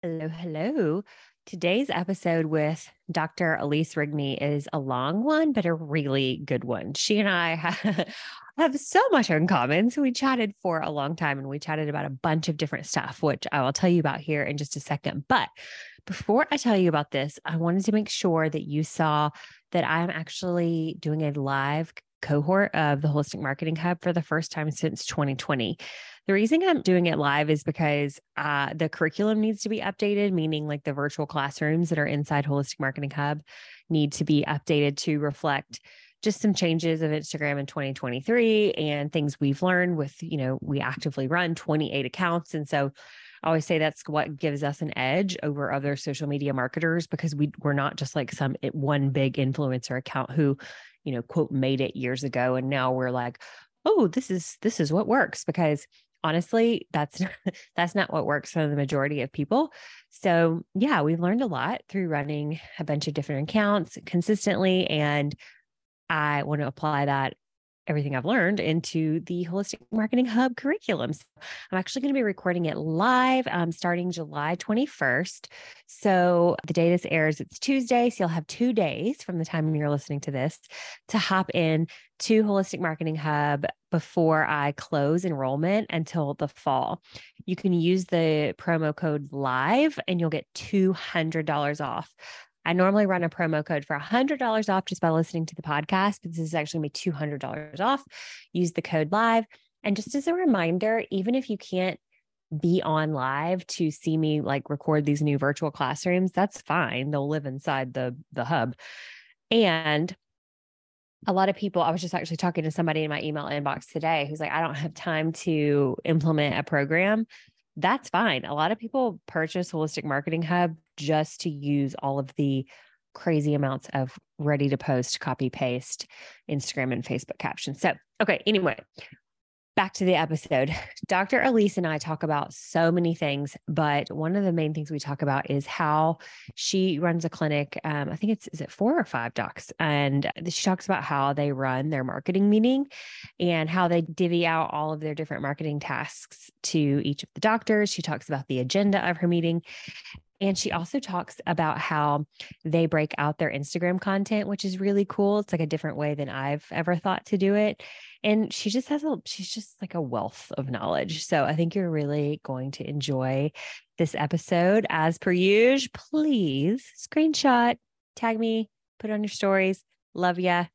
Hello, hello. Today's episode with Dr. Elise Rigney is a long one, but a really good one. She and I have, so much in common. So we chatted for a long time and we chatted about a bunch of different stuff, which I will tell you about here in just a second. But before I tell you about this, I wanted to make sure that you saw that I'm actually doing a live cohort of the Holistic Marketing Hub for the first time since 2020. The reason I'm doing it live is because uh, the curriculum needs to be updated, meaning like the virtual classrooms that are inside Holistic Marketing Hub need to be updated to reflect just some changes of Instagram in 2023 and things we've learned with, you know, we actively run 28 accounts. And so I always say that's what gives us an edge over other social media marketers because we we're not just like some one big influencer account who you know, quote, made it years ago. And now we're like, oh, this is this is what works because honestly that's not, that's not what works for the majority of people. So yeah we've learned a lot through running a bunch of different accounts consistently and i want to apply that everything I've learned into the Holistic Marketing Hub curriculum. So I'm actually going to be recording it live um, starting July 21st. So the day this airs, it's Tuesday. So you'll have two days from the time you're listening to this to hop in to Holistic Marketing Hub before I close enrollment until the fall. You can use the promo code LIVE and you'll get $200 off. I normally run a promo code for $100 off just by listening to the podcast, but this is actually me $200 off. Use the code live. And just as a reminder, even if you can't be on live to see me like record these new virtual classrooms, that's fine. They'll live inside the the hub. And a lot of people, I was just actually talking to somebody in my email inbox today who's like, I don't have time to implement a program that's fine. A lot of people purchase Holistic Marketing Hub just to use all of the crazy amounts of ready to post, copy paste Instagram and Facebook captions. So, okay, anyway, back to the episode. Dr. Elise and I talk about so many things, but one of the main things we talk about is how she runs a clinic. Um, I think it's is it four or five docs, and she talks about how they run their marketing meeting and how they divvy out all of their different marketing tasks to each of the doctors. She talks about the agenda of her meeting, and she also talks about how they break out their Instagram content, which is really cool. It's like a different way than I've ever thought to do it. And she just has a, she's just like a wealth of knowledge. So I think you're really going to enjoy this episode. As per usual, please screenshot, tag me, put it on your stories. Love ya.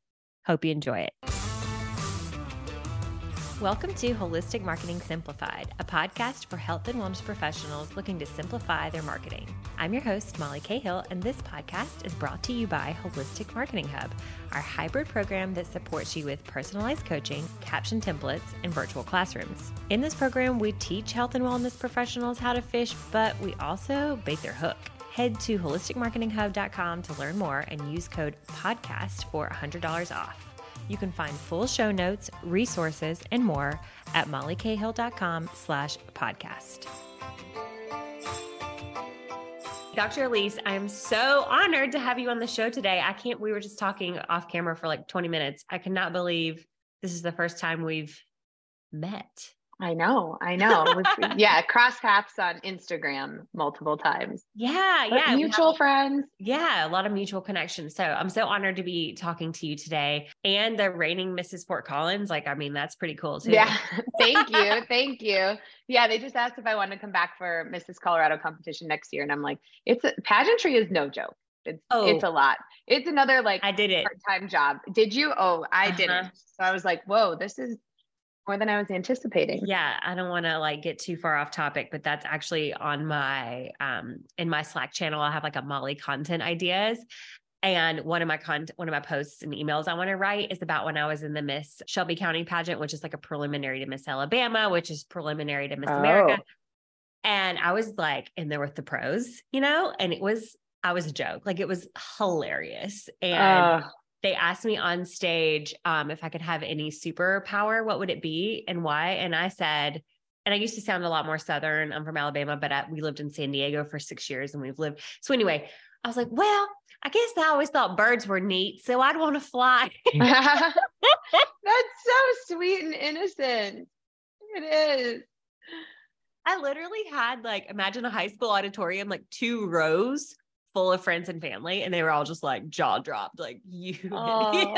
Hope you enjoy it. Welcome to Holistic Marketing Simplified, a podcast for health and wellness professionals looking to simplify their marketing. I'm your host, Molly Cahill, and this podcast is brought to you by Holistic Marketing Hub, our hybrid program that supports you with personalized coaching, caption templates, and virtual classrooms. In this program, we teach health and wellness professionals how to fish, but we also bait their hook. Head to holisticmarketinghub.com to learn more and use code PODCAST for $100 off. You can find full show notes, resources, and more at mollycahill.com slash podcast. Dr. Elise, I'm so honored to have you on the show today. I can't, we were just talking off camera for like 20 minutes. I cannot believe this is the first time we've met. I know, I know. yeah, cross paths on Instagram multiple times. Yeah, but yeah. Mutual have, friends. Yeah, a lot of mutual connections. So I'm so honored to be talking to you today. And the reigning Mrs. Fort Collins. Like, I mean, that's pretty cool too. Yeah. Thank you. Thank you. Yeah, they just asked if I wanted to come back for Mrs. Colorado competition next year. And I'm like, it's a, pageantry is no joke. It's oh, it's a lot. It's another like I did it part-time job. Did you? Oh, I uh-huh. didn't. So I was like, whoa, this is more than I was anticipating. Yeah, I don't want to like get too far off topic, but that's actually on my um in my Slack channel. I have like a Molly content ideas. And one of my con one of my posts and emails I want to write is about when I was in the Miss Shelby County pageant, which is like a preliminary to Miss Alabama, which is preliminary to Miss oh. America. And I was like in there with the pros, you know, and it was I was a joke. Like it was hilarious. And uh they asked me on stage um, if I could have any superpower, what would it be and why? And I said, and I used to sound a lot more Southern. I'm from Alabama, but I, we lived in San Diego for six years and we've lived. So anyway, I was like, well, I guess I always thought birds were neat. So I'd want to fly. That's so sweet and innocent. It is. I literally had like, imagine a high school auditorium, like two rows full of friends and family, and they were all just like jaw dropped, like you. Oh,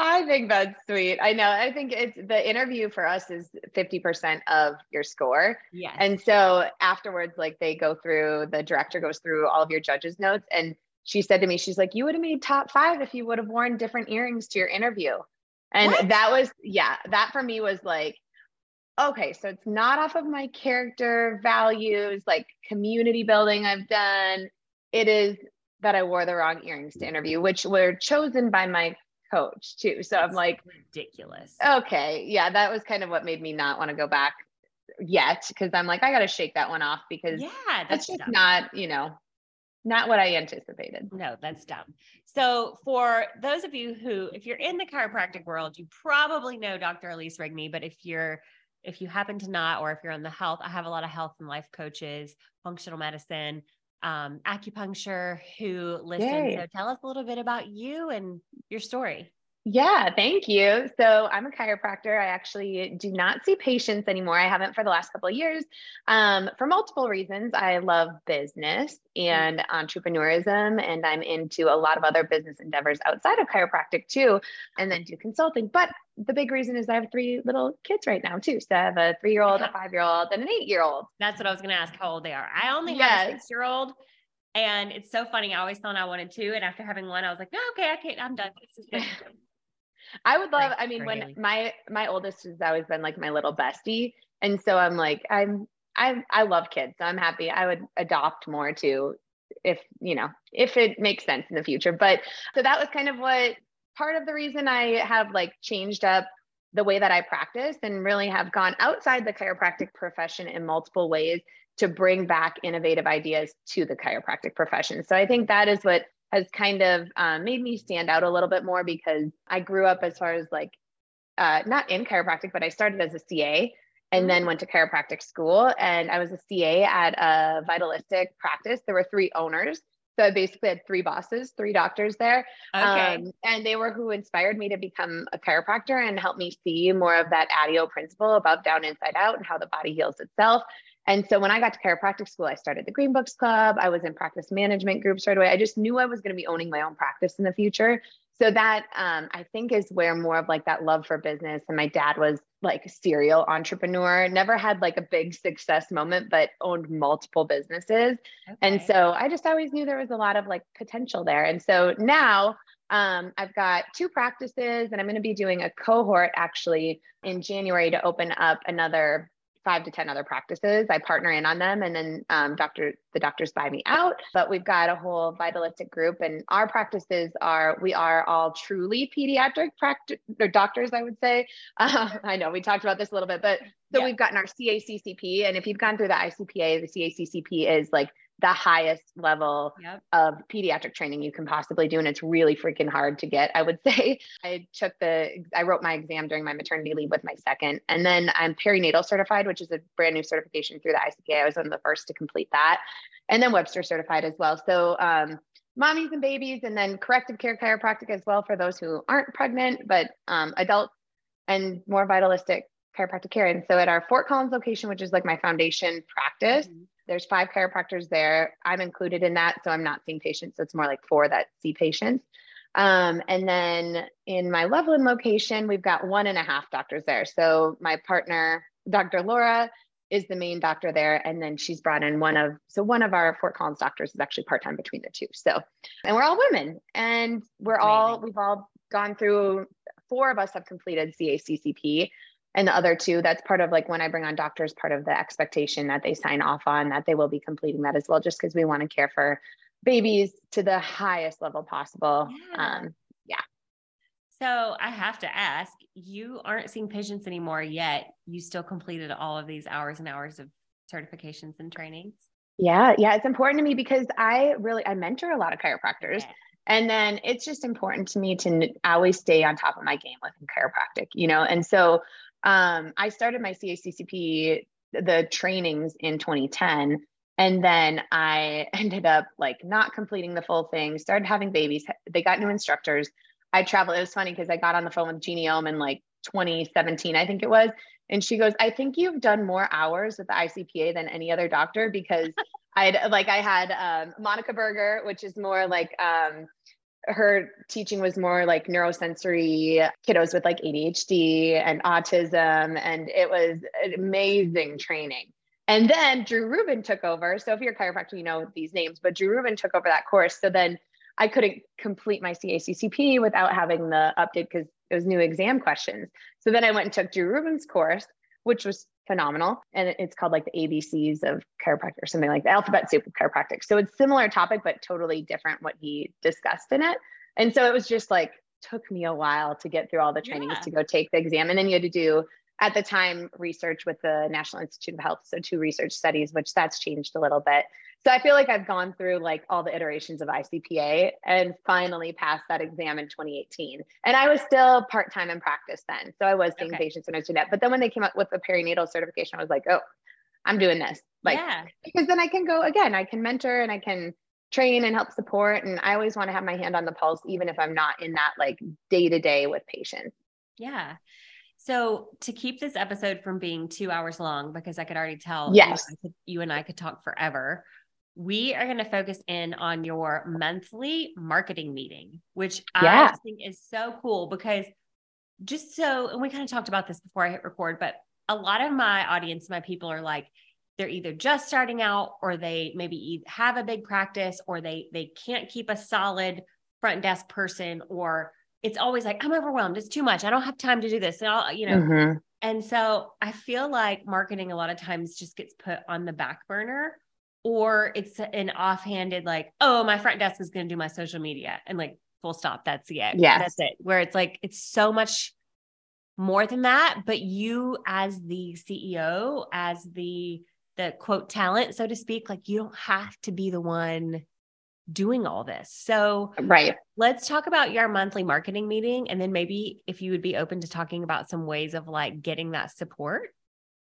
I think that's sweet. I know. I think it's the interview for us is 50% of your score. Yeah. And so afterwards, like they go through, the director goes through all of your judges' notes. And she said to me, she's like, you would have made top five if you would have worn different earrings to your interview. And what? that was, yeah, that for me was like, okay, so it's not off of my character values, like community building I've done. It is that I wore the wrong earrings to interview, which were chosen by my coach too. So That's I'm like, ridiculous. Okay. Yeah. That was kind of what made me not want to go back yet. Cause I'm like, I got to shake that one off because yeah, that's, that's just dumb. not, you know, not what I anticipated. No, that's dumb. So, for those of you who, if you're in the chiropractic world, you probably know Dr. Elise Rigney, but if you're if you happen to not, or if you're in the health, I have a lot of health and life coaches, functional medicine, um, acupuncture who listen. Yay. So tell us a little bit about you and your story. Yeah, thank you. So I'm a chiropractor. I actually do not see patients anymore. I haven't for the last couple of years um, for multiple reasons. I love business and entrepreneurism, and I'm into a lot of other business endeavors outside of chiropractic too, and then do consulting. But the big reason is I have three little kids right now too. So I have a three year old, a five year old, and an eight year old. That's what I was going to ask how old they are. I only yes. have a six year old. And it's so funny. I always thought I wanted two. And after having one, I was like, no, okay, I can't, I'm done. This is good. I would love, I mean, when my my oldest has always been like my little bestie. And so I'm like, I'm I I love kids. So I'm happy. I would adopt more too if, you know, if it makes sense in the future. But so that was kind of what part of the reason I have like changed up the way that I practice and really have gone outside the chiropractic profession in multiple ways to bring back innovative ideas to the chiropractic profession. So I think that is what has kind of um, made me stand out a little bit more because I grew up as far as like uh, not in chiropractic, but I started as a CA and then mm-hmm. went to chiropractic school. And I was a CA at a vitalistic practice. There were three owners. So I basically had three bosses, three doctors there. Okay. Um, and they were who inspired me to become a chiropractor and help me see more of that ADIO principle above, down, inside out, and how the body heals itself. And so when I got to chiropractic school, I started the Green Books Club. I was in practice management groups right away. I just knew I was going to be owning my own practice in the future. So that um, I think is where more of like that love for business. And my dad was like a serial entrepreneur, never had like a big success moment, but owned multiple businesses. Okay. And so I just always knew there was a lot of like potential there. And so now um, I've got two practices and I'm going to be doing a cohort actually in January to open up another five to 10 other practices. I partner in on them and then um, doctor, the doctors buy me out. But we've got a whole vitalistic group and our practices are, we are all truly pediatric practice or doctors, I would say. Uh, I know we talked about this a little bit, but so yeah. we've gotten our CACCP. And if you've gone through the ICPA, the CACCP is like the highest level yep. of pediatric training you can possibly do. And it's really freaking hard to get, I would say. I took the, I wrote my exam during my maternity leave with my second. And then I'm perinatal certified, which is a brand new certification through the ICPA. I was one of the first to complete that. And then Webster certified as well. So, um, mommies and babies, and then corrective care chiropractic as well for those who aren't pregnant, but um, adults and more vitalistic chiropractic care. And so at our Fort Collins location, which is like my foundation practice, mm-hmm there's five chiropractors there. I'm included in that. So I'm not seeing patients. So it's more like four that see patients. Um, and then in my Loveland location, we've got one and a half doctors there. So my partner, Dr. Laura, is the main doctor there. And then she's brought in one of, so one of our Fort Collins doctors is actually part time between the two. So, and we're all women and we're all, we've all gone through, four of us have completed CACCP and the other two that's part of like when i bring on doctors part of the expectation that they sign off on that they will be completing that as well just because we want to care for babies to the highest level possible yeah. um yeah so i have to ask you aren't seeing patients anymore yet you still completed all of these hours and hours of certifications and trainings yeah yeah it's important to me because i really i mentor a lot of chiropractors yeah. And then it's just important to me to always stay on top of my game with chiropractic, you know? And so um, I started my CACCP, the trainings in 2010. And then I ended up like not completing the full thing, started having babies. They got new instructors. I traveled. It was funny because I got on the phone with Jeanne Ohm in like 2017, I think it was. And she goes, I think you've done more hours with the ICPA than any other doctor because I'd like, I had um, Monika Buerger, which is more like, um, her teaching was more like neurosensory kiddos with like ADHD and autism. And it was an amazing training. And then Drew Rubin took over. So if you're a chiropractor, you know these names, but Drew Rubin took over that course. So then I couldn't complete my CACCP without having the update because it was new exam questions. So then I went and took Drew Rubin's course, which was phenomenal. And it's called like the ABCs of chiropractic or something like the alphabet soup of chiropractic. So it's similar topic, but totally different what he discussed in it. And so it was just like, took me a while to get through all the trainings yeah. to go take the exam. And then you had to do at the time research with the National Institute of Health. So two research studies, which that's changed a little bit. So I feel like I've gone through like all the iterations of ICPA and finally passed that exam in 2018. And I was still part-time in practice then. So I was seeing okay. patients when I was doing that. But then when they came up with the perinatal certification, I was like, oh, I'm doing this. Like yeah. because then I can go again, I can mentor and I can train and help support. And I always want to have my hand on the pulse, even if I'm not in that like day-to-day with patients. Yeah. So to keep this episode from being two hours long, because I could already tell yes. you, could, you and I could talk forever, we are going to focus in on your monthly marketing meeting, which yeah. I think is so cool because just so, and we kind of talked about this before I hit record, but a lot of my audience, my people are like, they're either just starting out or they maybe have a big practice or they they can't keep a solid front desk person or it's always like i'm overwhelmed. It's too much. I don't have time to do this. And i'll you know mm-hmm. and so i feel like marketing a lot of times just gets put on the back burner or it's an offhanded like oh my front desk is going to do my social media and like full stop that's it yeah that's it. Where it's like it's so much more than that but you as the ceo as the the quote talent so to speak like you don't have to be the one doing all this. So, right. Let's talk about your monthly marketing meeting and then maybe if you would be open to talking about some ways of like getting that support.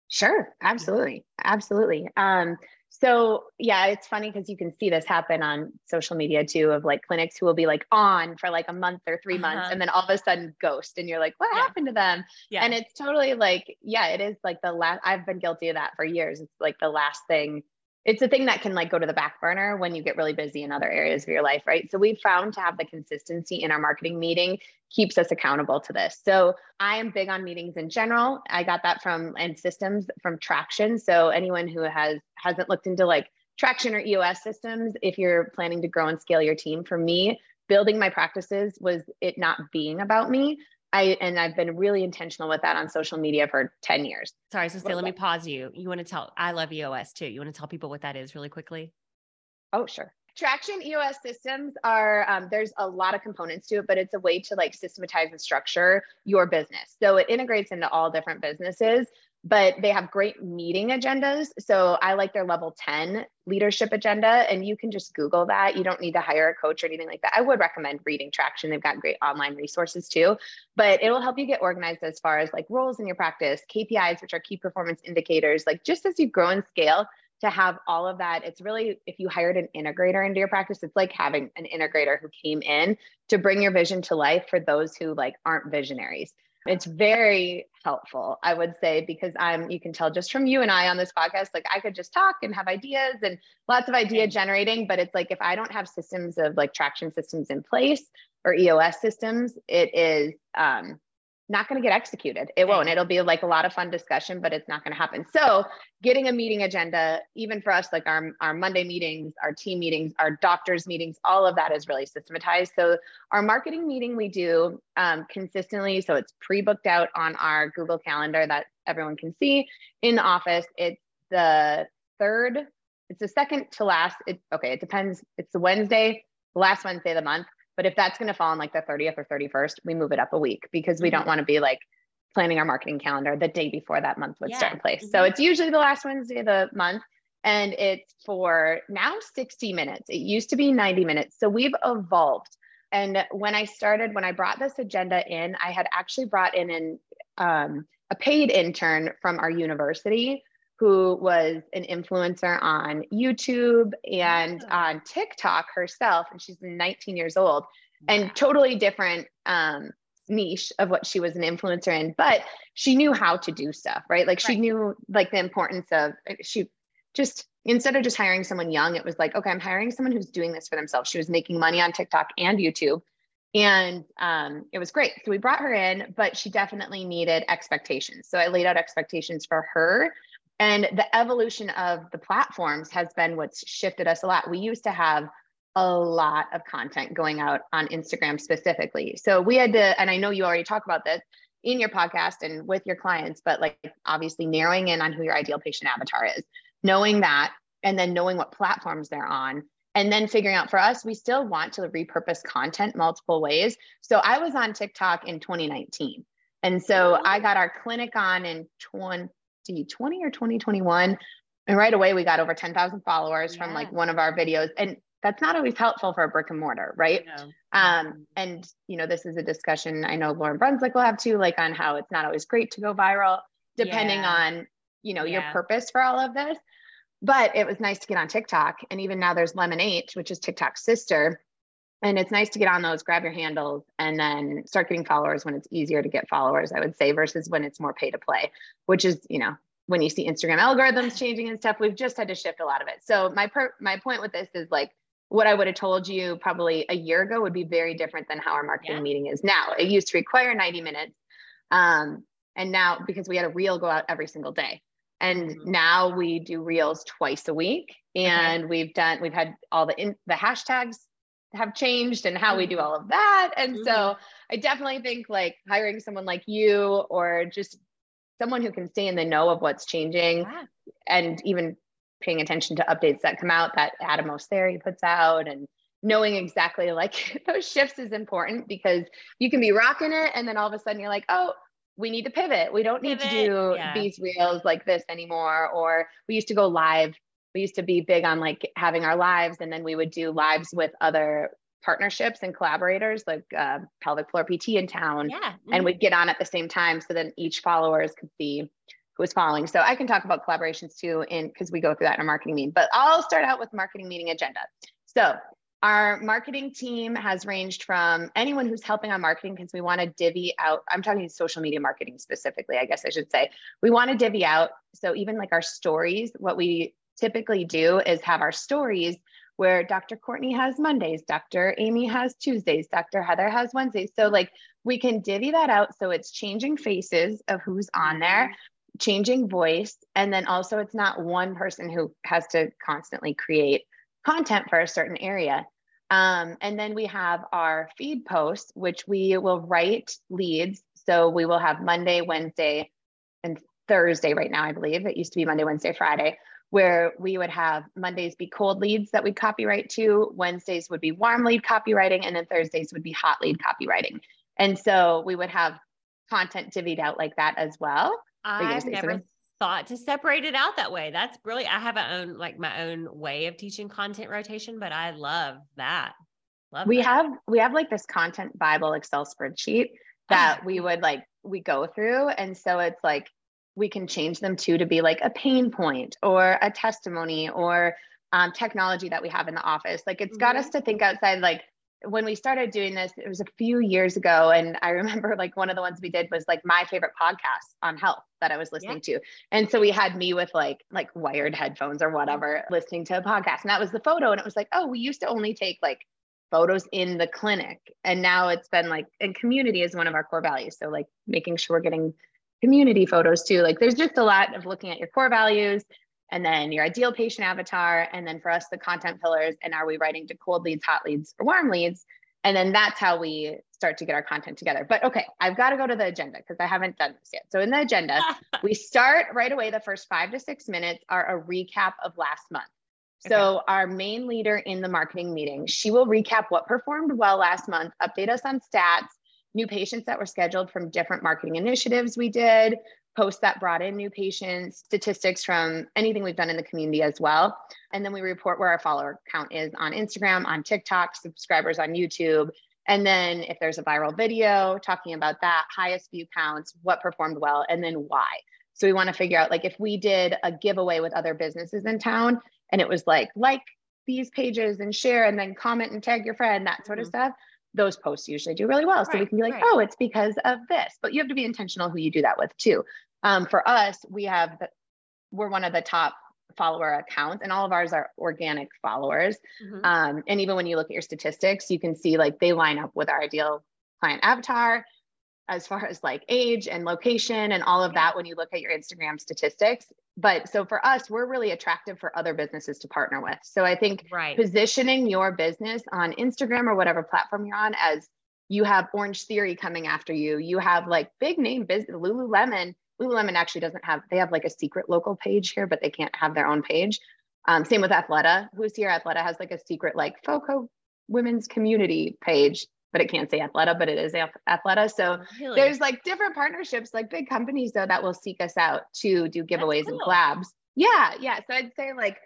Sure, absolutely. Absolutely. Um so yeah, it's funny because you can see this happen on social media too of like clinics who will be like on for like a month or 3 uh-huh. months and then all of a sudden ghost and you're like, what yeah. happened to them? Yeah. And it's totally like, yeah, it is like the last I've been guilty of that for years. It's like the last thing it's a thing that can like go to the back burner when you get really busy in other areas of your life, right? So we've found to have the consistency in our marketing meeting keeps us accountable to this. So I am big on meetings in general. I got that from and systems from Traction. So anyone who has hasn't looked into like Traction or EOS systems, if you're planning to grow and scale your team, for me, building my practices was it not being about me. I and I've been really intentional with that on social media for 10 years. Sorry, so say, let me pause you. You want to tell I love EOS too. You want to tell people what that is really quickly? Oh, sure. Traction EOS systems are um, there's a lot of components to it, but it's a way to like systematize and structure your business. So it integrates into all different businesses but they have great meeting agendas. So I like their level 10 leadership agenda. And you can just Google that. You don't need to hire a coach or anything like that. I would recommend reading Traction. They've got great online resources too, but it will help you get organized as far as like roles in your practice, KPIs, which are key performance indicators. Like just as you grow and scale, to have all of that. It's really, if you hired an integrator into your practice, it's like having an integrator who came in to bring your vision to life for those who like aren't visionaries. It's very helpful, I would say, because I'm, you can tell just from you and I on this podcast, like I could just talk and have ideas and lots of idea generating. But it's like if I don't have systems of like traction systems in place or EOS systems, it is um, not going to get executed. It won't. It'll be like a lot of fun discussion, but it's not going to happen. So, getting a meeting agenda, even for us, like our, our Monday meetings, our team meetings, our doctors' meetings, all of that is really systematized. So, our marketing meeting we do um, consistently. So, it's pre booked out on our Google Calendar that everyone can see in the office. It's the third, it's the second to last. It, okay, it depends. It's the Wednesday, last Wednesday of the month. But if that's going to fall on like the 30th or 31st, we move it up a week because we mm-hmm. don't want to be like planning our marketing calendar the day before that month would yeah. start in place. Mm-hmm. So it's usually the last Wednesday of the month and it's for now 60 minutes. It used to be 90 minutes. So we've evolved. And when I started, when I brought this agenda in, I had actually brought in an, um, a paid intern from our university who was an influencer on YouTube and on TikTok herself. And she's 19 years old and totally different um, niche of what she was an influencer in, but she knew how to do stuff, right? Like she knew like the importance of she just instead of just hiring someone young, it was like, okay, I'm hiring someone who's doing this for themselves. She was making money on TikTok and YouTube. And um, it was great. So we brought her in, but she definitely needed expectations. So I laid out expectations for her. And the evolution of the platforms has been what's shifted us a lot. We used to have a lot of content going out on Instagram specifically. So we had to, and I know you already talk about this in your podcast and with your clients, but like obviously narrowing in on who your ideal patient avatar is, knowing that, and then knowing what platforms they're on. And then figuring out for us, we still want to repurpose content multiple ways. So I was on TikTok in 2019. And so I got our clinic on in 2020 or 2021. And right away, we got over 10,000 followers yeah. from like one of our videos. And that's not always helpful for a brick and mortar, right? Um, and you know, this is a discussion I know Lauren Brunswick will have too, like on how it's not always great to go viral, depending yeah. on you know yeah. your purpose for all of this. But it was nice to get on TikTok, and even now there's Lemon8, which is TikTok's sister, and it's nice to get on those, grab your handles, and then start getting followers when it's easier to get followers. I would say versus when it's more pay to play, which is you know when you see Instagram algorithms changing and stuff, we've just had to shift a lot of it. So my per- my point with this is like what I would have told you probably a year ago would be very different than how our marketing yeah. meeting is now. It used to require 90 minutes. Um, and now because we had a reel go out every single day. And mm-hmm. now we do reels twice a week. And okay. we've done, we've had all the in, the hashtags have changed and how we do mm-hmm. all of that. And mm-hmm. so I definitely think like hiring someone like you or just someone who can stay in the know of what's changing yeah. and even paying attention to updates that come out that Adam Mosseri puts out and knowing exactly like those shifts is important because you can be rocking it and then all of a sudden you're like, oh, we need to pivot. We don't need pivot. to do yeah. these reels like this anymore. Or we used to go live. We used to be big on like having our lives and then we would do lives with other partnerships and collaborators like uh, pelvic floor PT in town. Yeah. Mm-hmm. And we'd get on at the same time so then each followers could see who was following. So I can talk about collaborations too, in because we go through that in a marketing meeting. But I'll start out with marketing meeting agenda. So our marketing team has ranged from anyone who's helping on marketing because we want to divvy out. I'm talking social media marketing specifically, I guess I should say. We want to divvy out. So even like our stories, what we typically do is have our stories where Dr. Courtney has Mondays, Dr. Amy has Tuesdays, Dr. Heather has Wednesdays. So like we can divvy that out so it's changing faces of who's on there, mm-hmm changing voice and then also it's not one person who has to constantly create content for a certain area um, and then we have our feed posts which we will write leads so we will have monday wednesday and thursday right now i believe it used to be monday wednesday friday where we would have mondays be cold leads that we'd copyright to wednesdays would be warm lead copywriting and then thursdays would be hot lead copywriting and so we would have content divvied out like that as well I've never something? thought to separate it out that way. That's brilliant. I have a own like my own way of teaching content rotation, but I love that. Love we that. have we have like this content Bible Excel spreadsheet ah. that we would like we go through. And so it's like we can change them to to be like a pain point or a testimony or um, technology that we have in the office. Like it's got mm-hmm. us to think outside like when we started doing this, it was a few years ago. And I remember like one of the ones we did was like my favorite podcast on health that I was listening yeah. to. And so we had me with like like wired headphones or whatever listening to a podcast. And that was the photo. And it was like, oh, we used to only take like photos in the clinic. And now it's been like, and community is one of our core values. So like making sure we're getting community photos too. Like there's just a lot of looking at your core values, and then your ideal patient avatar, and then for us, the content pillars. And are we writing to cold leads, hot leads, or warm leads? And then that's how we start to get our content together. But okay, I've got to go to the agenda because I haven't done this yet. So in the agenda, we start right away. The first five to six minutes are a recap of last month. So okay. our main leader in the marketing meeting, she will recap what performed well last month, update us on stats, new patients that were scheduled from different marketing initiatives we did, posts that brought in new patients, statistics from anything we've done in the community as well. And then we report where our follower count is on Instagram, on TikTok, subscribers on YouTube. And then if there's a viral video talking about that, highest view counts, what performed well, and then why. So we want to figure out like if we did a giveaway with other businesses in town and it was like, like these pages and share and then comment and tag your friend, that sort of mm-hmm. stuff those posts usually do really well. So right, we can be like, right. oh, it's because of this. But you have to be intentional who you do that with too. Um, for us, we have the, we're one of the top follower accounts and all of ours are organic followers. Mm-hmm. Um, and even when you look at your statistics, you can see like they line up with our ideal client avatar as far as like age and location and all of that when you look at your Instagram statistics. But so for us, we're really attractive for other businesses to partner with. So I think right. positioning your business on Instagram or whatever platform you're on as you have Orange Theory coming after you, you have like big name business, Lululemon. Lululemon actually doesn't have, they have like a secret local page here, but they can't have their own page. Um, same with Athleta. Who's here? Athleta has like a secret like FOCO women's community page but it can't say Athleta, but it is Athleta. So really? there's like different partnerships, like big companies though, that will seek us out to do giveaways cool. and collabs. Yeah, yeah. So I'd say like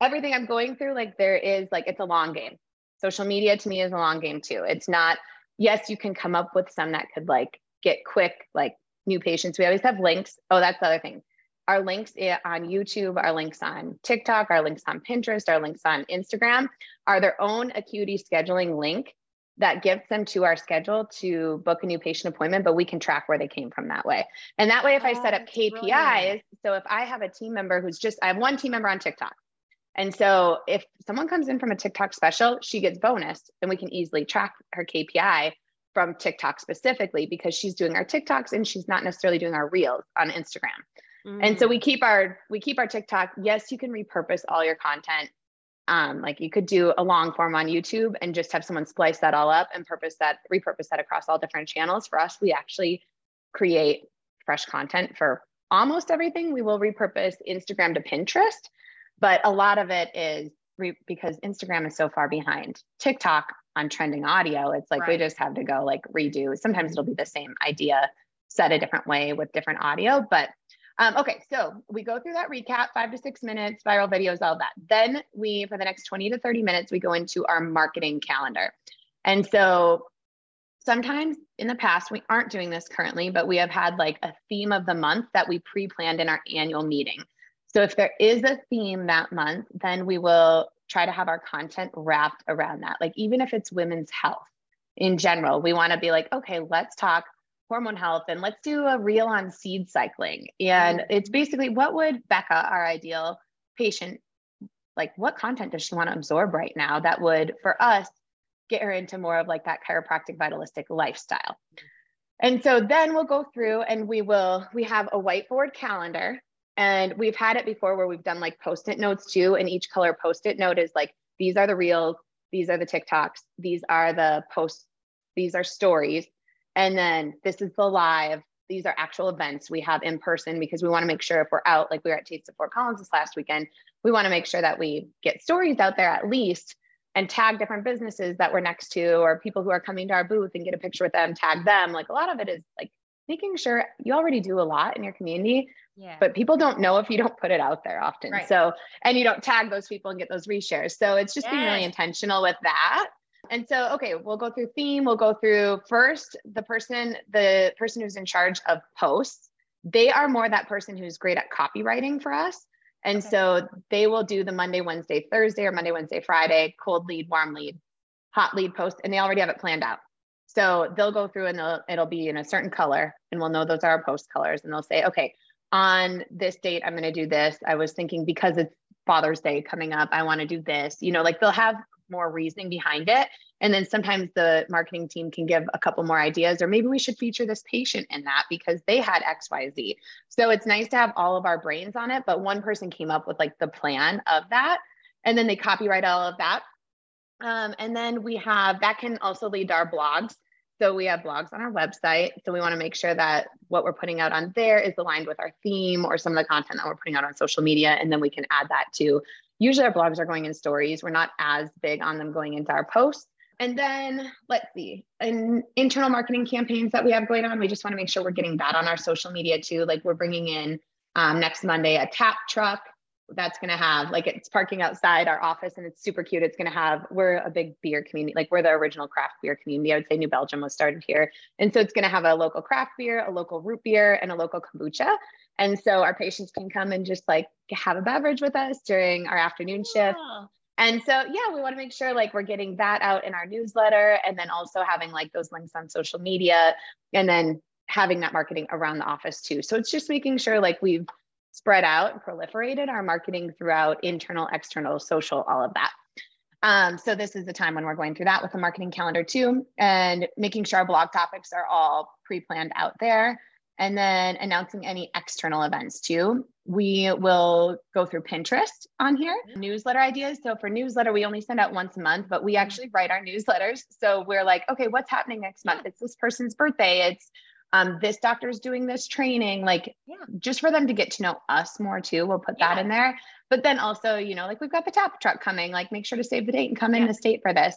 everything I'm going through, like there is like it's a long game. Social media to me is a long game too. It's not, yes, you can come up with some that could like get quick, like new patients. We always have links. Oh, that's the other thing. Our links eh, on YouTube, our links on TikTok, our links on Pinterest, our links on Instagram are their own acuity scheduling link that gets them to our schedule to book a new patient appointment, but we can track where they came from that way. And that way, if oh, I set up KPIs, brilliant. so if I have a team member who's just, I have one team member on TikTok. And so if someone comes in from a TikTok special, she gets bonus and we can easily track her KPI from TikTok specifically because she's doing our TikToks and she's not necessarily doing our reels on Instagram. Mm. And so mm. we keep our we keep our TikTok. Yes, you can repurpose all your content um, like you could do a long form on YouTube and just have someone splice that all up and purpose that, repurpose that across all different channels. For us, we actually create fresh content for almost everything. We will repurpose Instagram to Pinterest, but a lot of it is re- because Instagram is so far behind TikTok on trending audio. It's like right. we just have to go like redo. Sometimes it'll be the same idea said a different way with different audio, but um, okay, so we go through that recap, five to six minutes, viral videos, all that. Then we, for the next 20 to 30 minutes, we go into our marketing calendar. And so sometimes in the past, we aren't doing this currently, but we have had like a theme of the month that we pre planned in our annual meeting. So if there is a theme that month, then we will try to have our content wrapped around that. Like even if it's women's health in general, we want to be like, okay, let's talk hormone health and let's do a reel on seed cycling. And mm-hmm. it's basically what would Becca, our ideal patient, like what content does she want to absorb right now that would, for us, get her into more of like that chiropractic vitalistic lifestyle. And so then we'll go through and we will, we have a whiteboard calendar and we've had it before where we've done like post-it notes too. And each color post-it note is like, these are the reels, these are the TikToks, these are the posts, these are stories. And then this is the live. These are actual events we have in person because we want to make sure if we're out, like we were at Taste of Fort Collins this last weekend, we want to make sure that we get stories out there at least and tag different businesses that we're next to or people who are coming to our booth and get a picture with them, tag them. Like a lot of it is like making sure you already do a lot in your community. Yeah. But people don't know if you don't put it out there often. Right. So, and you don't tag those people and get those reshares. So it's just yes. being really intentional with that. And so, okay, we'll go through theme. We'll go through first the person, the person who's in charge of posts. They are more that person who's great at copywriting for us. And okay. so they will do the Monday, Wednesday, Thursday, or Monday, Wednesday, Friday, cold lead, warm lead, hot lead post, and they already have it planned out. So they'll go through and it'll be in a certain color, and we'll know those are our post colors. And they'll say, okay, on this date, I'm going to do this. I was thinking because it's Father's Day coming up, I want to do this. You know, like they'll have more reasoning behind it. And then sometimes the marketing team can give a couple more ideas, or maybe we should feature this patient in that because they had XYZ. So it's nice to have all of our brains on it, but one person came up with like the plan of that. And then they copyright all of that. Um, and then we have that can also lead to our blogs. So we have blogs on our website. So we want to make sure that what we're putting out on there is aligned with our theme or some of the content that we're putting out on social media. And then we can add that to usually our blogs are going in stories. We're not as big on them going into our posts. And then let's see, in internal marketing campaigns that we have going on, we just want to make sure we're getting that on our social media too. Like we're bringing in um, next Monday a tap truck that's going to have like it's parking outside our office and it's super cute. It's going to have, we're a big beer community, like we're the original craft beer community. I would say New Belgium was started here. And so it's going to have a local craft beer, a local root beer, and a local kombucha. And so our patients can come and just like have a beverage with us during our afternoon ah. shift. And so, yeah, we want to make sure like we're getting that out in our newsletter and then also having like those links on social media and then having that marketing around the office too. So it's just making sure like we've spread out and proliferated our marketing throughout internal, external, social, all of that. Um, so this is the time when we're going through that with the marketing calendar too, and making sure our blog topics are all pre-planned out there. And then announcing any external events too. We will go through Pinterest on here, newsletter ideas. So for newsletter, we only send out once a month, but we actually write our newsletters. So we're like, okay, what's happening next month? It's this person's birthday. It's um, this doctor's doing this training, like yeah. just for them to get to know us more too. We'll put that yeah. in there. But then also, you know, like we've got the tap truck coming, like make sure to save the date and come yeah. in the state for this.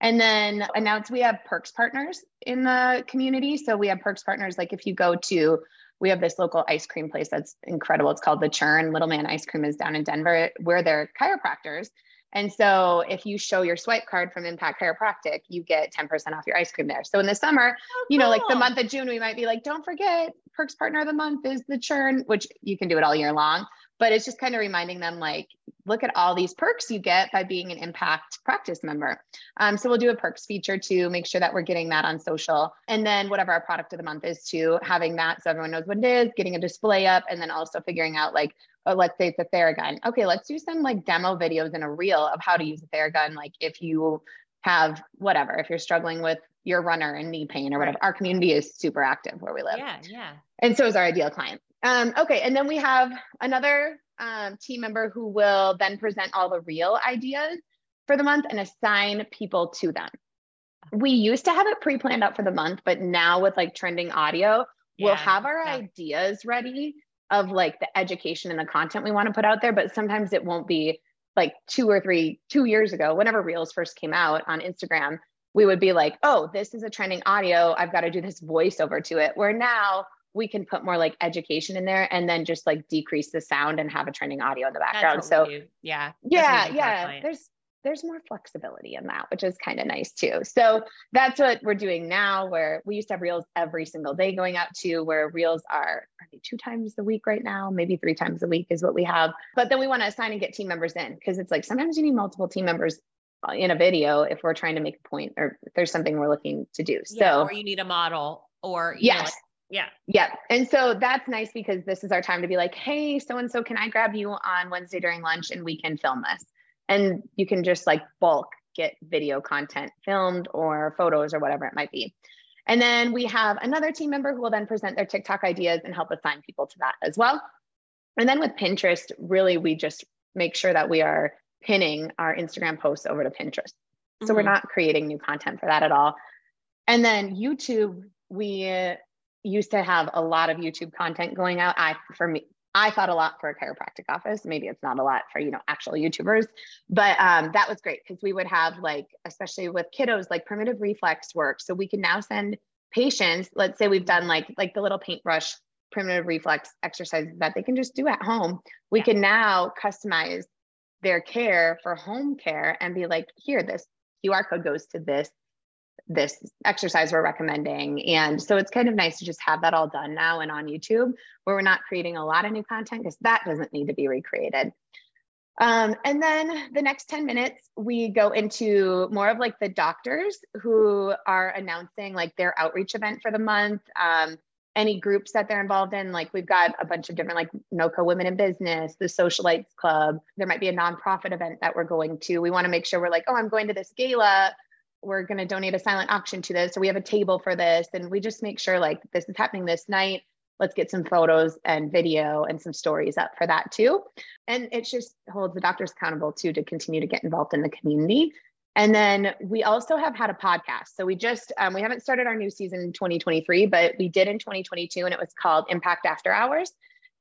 And then announce we have perks partners in the community. So we have perks partners. Like if you go to, we have this local ice cream place that's incredible. It's called the Churn. Little Man Ice Cream is down in Denver, where they're chiropractors. And so if you show your swipe card from Impact Chiropractic, you get 10% off your ice cream there. So in the summer, oh, you know, like the month of June, we might be like, don't forget, Perks Partner of the Month is the churn, which you can do it all year long. But it's just kind of reminding them, like, look at all these perks you get by being an Impact practice member. Um, so we'll do a perks feature to make sure that we're getting that on social. And then whatever our product of the month is, to having that so everyone knows what it is, getting a display up, and then also figuring out like oh, let's say it's a Theragun. Okay, let's do some like demo videos in a reel of how to use a Theragun. Like if you have whatever, if you're struggling with your runner and knee pain or whatever, right. our community is super active where we live. Yeah, yeah. And so is our ideal client. Um, okay, and then we have another um, team member who will then present all the real ideas for the month and assign people to them. We used to have it pre-planned out for the month, but now with like trending audio, yeah, we'll have our yeah. ideas ready of like the education and the content we want to put out there, but sometimes it won't be like two or three, two years ago, whenever Reels first came out on Instagram, we would be like, oh, this is a trending audio. I've got to do this voiceover to it. Where now we can put more like education in there and then just like decrease the sound and have a trending audio in the background. So yeah. Yeah. Yeah. There's there's more flexibility in that, which is kind of nice too. So that's what we're doing now, where we used to have reels every single day going out to where reels are, are they two times a week right now? Maybe three times a week is what we have. But then we want to assign and get team members in because it's like sometimes you need multiple team members uh, in a video if we're trying to make a point or if there's something we're looking to do. Yeah, so or you need a model or yes. Know, yeah. Yeah. And so that's nice because this is our time to be like, hey, so and so, can I grab you on Wednesday during lunch and we can film this? And you can just like bulk get video content filmed or photos or whatever it might be. And then we have another team member who will then present their TikTok ideas and help assign people to that as well. And then with Pinterest, really, we just make sure that we are pinning our Instagram posts over to Pinterest. So mm-hmm. we're not creating new content for that at all. And then YouTube, we used to have a lot of YouTube content going out. I, for me, I thought a lot for a chiropractic office. Maybe it's not a lot for, you know, actual YouTubers, but um, that was great because we would have like, especially with kiddos, like primitive reflex work. So we can now send patients, let's say we've done like, like the little paintbrush primitive reflex exercises that they can just do at home. We yeah. can now customize their care for home care and be like, here, this QR code goes to this this exercise we're recommending. And so it's kind of nice to just have that all done now and on YouTube where we're not creating a lot of new content because that doesn't need to be recreated. Um, and then the next 10 minutes, we go into more of like the doctors who are announcing like their outreach event for the month, um, any groups that they're involved in. Like we've got a bunch of different, like NOCO Women in Business, the Socialites Club. There might be a nonprofit event that we're going to. We want to make sure we're like, oh, I'm going to this gala we're going to donate a silent auction to this. So we have a table for this. And we just make sure like this is happening this night. Let's get some photos and video and some stories up for that too. And it just holds the doctors accountable too to continue to get involved in the community. And then we also have had a podcast. So we just, um, we haven't started our new season in 2023, but we did in 2022 and it was called Impact After Hours.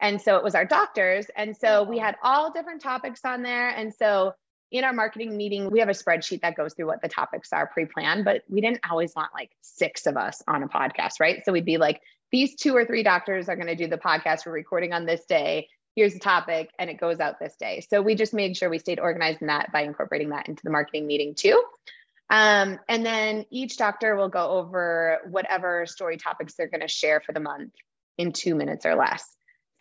And so it was our doctors. And so we had all different topics on there. And so in our marketing meeting, we have a spreadsheet that goes through what the topics are pre planned, but we didn't always want like six of us on a podcast, right? So we'd be like, these two or three doctors are going to do the podcast. We're recording on this day. Here's the topic, and it goes out this day. So we just made sure we stayed organized in that by incorporating that into the marketing meeting too. Um, and then each doctor will go over whatever story topics they're going to share for the month in two minutes or less.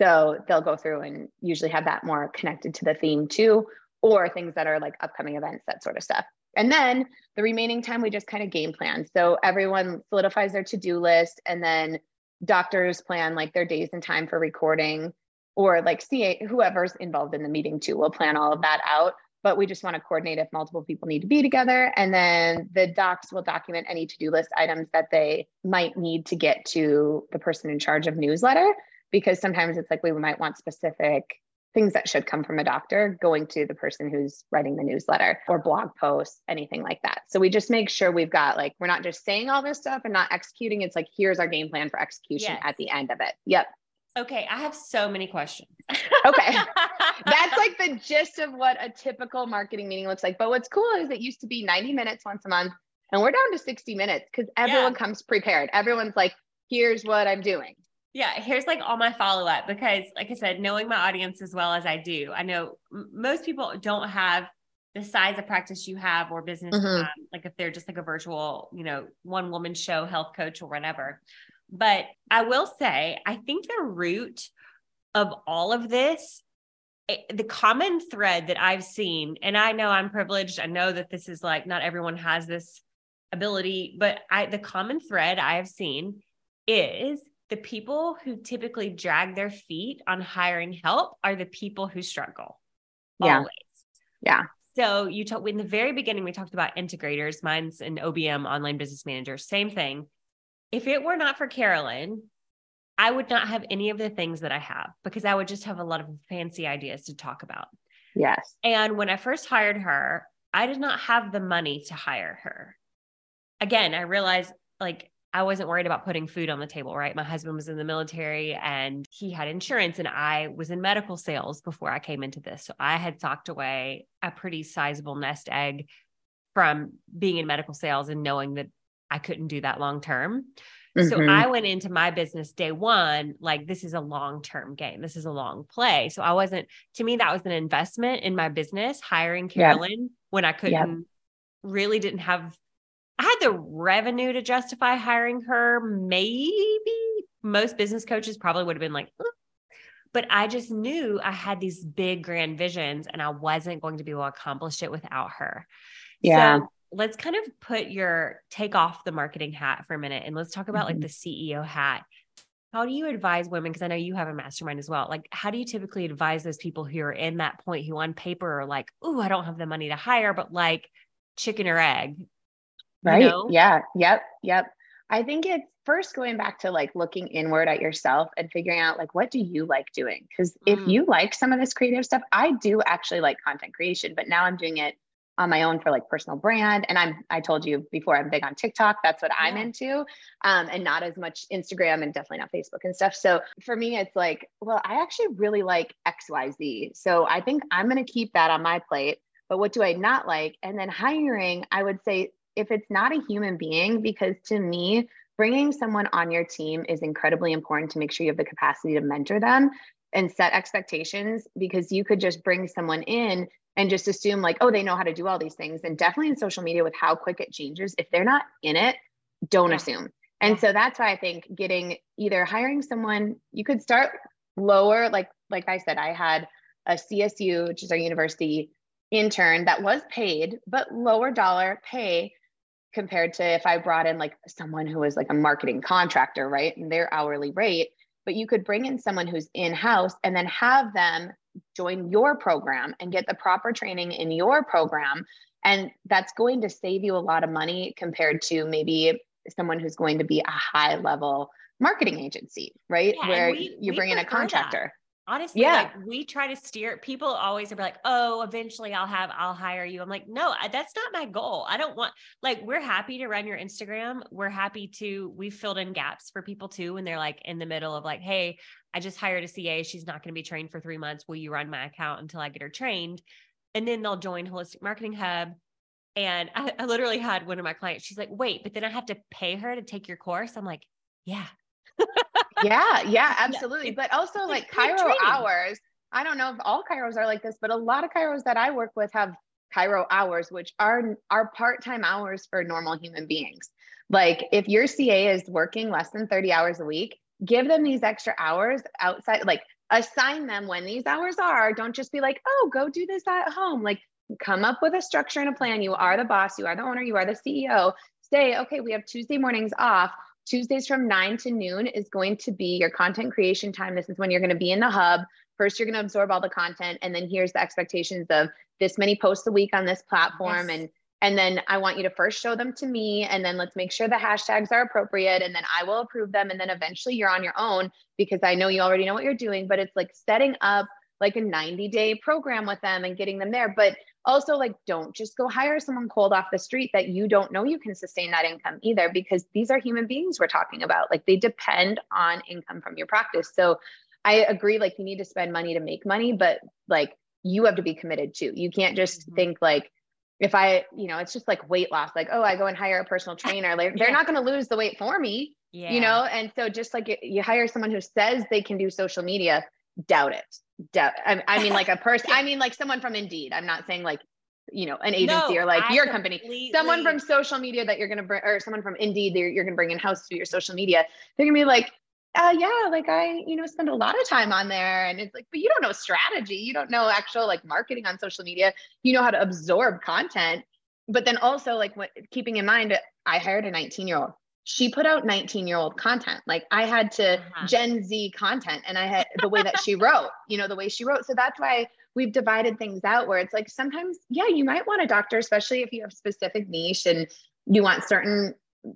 So they'll go through and usually have that more connected to the theme too or things that are like upcoming events, that sort of stuff. And then the remaining time, we just kind of game plan. So everyone solidifies their to do list, and then doctors plan like their days and time for recording, or like CA, whoever's involved in the meeting too, will plan all of that out. But we just want to coordinate if multiple people need to be together. And then the docs will document any to do list items that they might need to get to the person in charge of newsletter, because sometimes it's like we might want specific things that should come from a doctor going to the person who's writing the newsletter or blog posts, anything like that. So we just make sure we've got like, we're not just saying all this stuff and not executing. It's like, here's our game plan for execution yes. at the end of it. Yep. Okay, I have so many questions. okay. That's like the gist of what a typical marketing meeting looks like. But what's cool is it used to be 90 minutes once a month, and we're down to 60 minutes because everyone yeah. comes prepared. Everyone's like, here's what I'm doing. Yeah, here's like all my follow up because, like I said, knowing my audience as well as I do, I know m- most people don't have the size of practice you have or business, mm-hmm. um, like if they're just like a virtual, you know, one woman show health coach or whatever. But I will say, I think the root of all of this, eh, the common thread that I've seen, and I know I'm privileged, I know that this is like not everyone has this ability, but I the common thread I have seen is the people who typically drag their feet on hiring help are the people who struggle. Yeah. Always. Yeah. So you talked in the very beginning, we talked about integrators. Mine's an OBM online business manager. Same thing. If it were not for Carolyn, I would not have any of the things that I have because I would just have a lot of fancy ideas to talk about. Yes. And when I first hired her, I did not have the money to hire her. Again, I realized like I wasn't worried about putting food on the table, right? My husband was in the military and he had insurance, and I was in medical sales before I came into this. So I had socked away a pretty sizable nest egg from being in medical sales and knowing that I couldn't do that long term. Mm-hmm. So I went into my business day one, like this is a long term game. This is a long play. So I wasn't, to me, that was an investment in my business, hiring Carolyn yep. when I couldn't, yep. really didn't have I had the revenue to justify hiring her. Maybe most business coaches probably would have been like, but I just knew I had these big grand visions and I wasn't going to be able to accomplish it without her. Yeah. So let's kind of put your take off the marketing hat for a minute and let's talk about mm-hmm. like the CEO hat. How do you advise women? Because I know you have a mastermind as well. Like, how do you typically advise those people who are in that point who on paper are like, oh, I don't have the money to hire, but like chicken or egg, Right. You know? Yeah. Yep. Yep. I think it's first going back to like looking inward at yourself and figuring out like what do you like doing? Because mm. if you like some of this creative stuff, I do actually like content creation, but now I'm doing it on my own for like personal brand. And I'm I told you before I'm big on TikTok. That's what I'm into. Um, and not as much Instagram and definitely not Facebook and stuff. So for me, it's like, well, I actually really like XYZ. So I think I'm gonna keep that on my plate. But what do I not like? And then hiring, I would say if it's not a human being, because to me, bringing someone on your team is incredibly important to make sure you have the capacity to mentor them and set expectations because you could just bring someone in and just assume like oh they know how to do all these things and definitely in social media with how quick it changes if they're not in it don't yeah. assume and so that's why i think getting either hiring someone you could start lower like like i said i had a csu which is our university intern that was paid but lower dollar pay compared to if I brought in like someone who was like a marketing contractor, right? And their hourly rate. But you could bring in someone who's in house and then have them join your program and get the proper training in your program. And that's going to save you a lot of money compared to maybe someone who's going to be a high level marketing agency, right? Yeah, Where we, you bring in a contractor. Honestly, yeah. like we try to steer people always are like, oh, eventually I'll have, I'll hire you. I'm like, no, that's not my goal. I don't want, like, we're happy to run your Instagram. We're happy to, we've filled in gaps for people too. When they're like in the middle of like, hey, I just hired a CA. She's not going to be trained for three months. Will you run my account until I get her trained? And then they'll join Holistic Marketing Hub. And I, I literally had one of my clients, she's like, wait, but then I have to pay her to take your course. I'm like, yeah. Yeah, yeah, absolutely. But also like Chiro hours. I don't know if all chiros are like this, but a lot of chiros that I work with have Chiro hours, which are are part-time hours for normal human beings. Like if your CA is working less than 30 hours a week, give them these extra hours outside, like assign them when these hours are. Don't just be like, oh, go do this at home. Like, come up with a structure and a plan. You are the boss, you are the owner, you are the CEO. Say, okay, we have Tuesday mornings off. Tuesdays from nine to noon is going to be your content creation time. This is when you're going to be in the hub. First, you're going to absorb all the content, and then here's the expectations of this many posts a week on this platform, yes. and and then I want you to first show them to me, and then let's make sure the hashtags are appropriate, and then I will approve them, and then eventually you're on your own because I know you already know what you're doing. But it's like setting up like a 90 day program with them and getting them there. But also like don't just go hire someone cold off the street that you don't know you can sustain that income either because these are human beings we're talking about like they depend on income from your practice so i agree like you need to spend money to make money but like you have to be committed too you can't just mm-hmm. think like if i you know it's just like weight loss like oh i go and hire a personal trainer like they're yeah. not going to lose the weight for me yeah. you know and so just like you hire someone who says they can do social media doubt it doubt I, I mean like a person i mean like someone from indeed. I'm not saying like you know an agency no, or like I your company. someone from social media that you're going to bring or someone from indeed that you're, you're going to bring in house to your social media they're going to be like uh, yeah like i you know spend a lot of time on there. And it's like but you don't know strategy. You don't know actual like marketing on social media. You know how to absorb content. But then also like what keeping in mind i hired a 19 year old she put out 19 year old content. Like I had to uh-huh. Gen Z content and I had the way that she wrote, you know, the way she wrote. So that's why we've divided things out where it's like sometimes, yeah, you might want a doctor, especially if you have specific niche and you want certain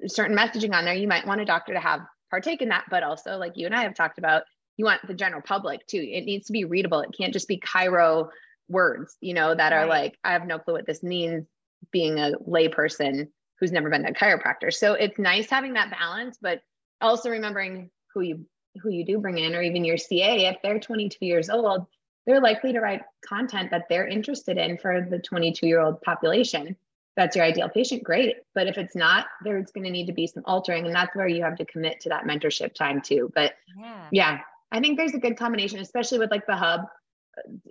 certain messaging on there. You might want a doctor to have partake in that. But also, like you and I have talked about, you want the general public too. It needs to be readable. It can't just be chiro words, you know, that are like, I have no clue what this means being a layperson who's never been to a chiropractor. So it's nice having that balance, but also remembering who you who you do bring in, or even your CA, if they're 22 years old, they're likely to write content that they're interested in for the 22 year old population. That's your ideal patient, great. But if it's not, there's going to need to be some altering, and that's where you have to commit to that mentorship time too. But yeah, yeah I think there's a good combination, especially with like the hub.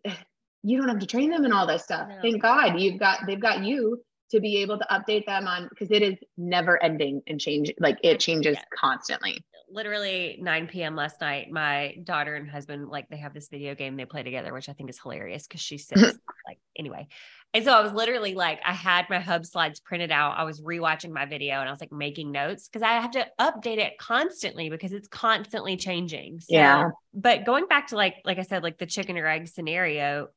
You don't have to train them and all this stuff. No. Thank God you've got they've got you to be able to update them on because it is never ending and change like it changes yeah. constantly. Literally 9 p.m last night my daughter and husband like they have this video game they play together which i think is hilarious because she's six like anyway. And so i was literally like i had my hub slides printed out. I was rewatching my video and i was like making notes because i have to update it constantly because it's constantly changing. So, yeah. but going back to like like i said like the chicken or egg scenario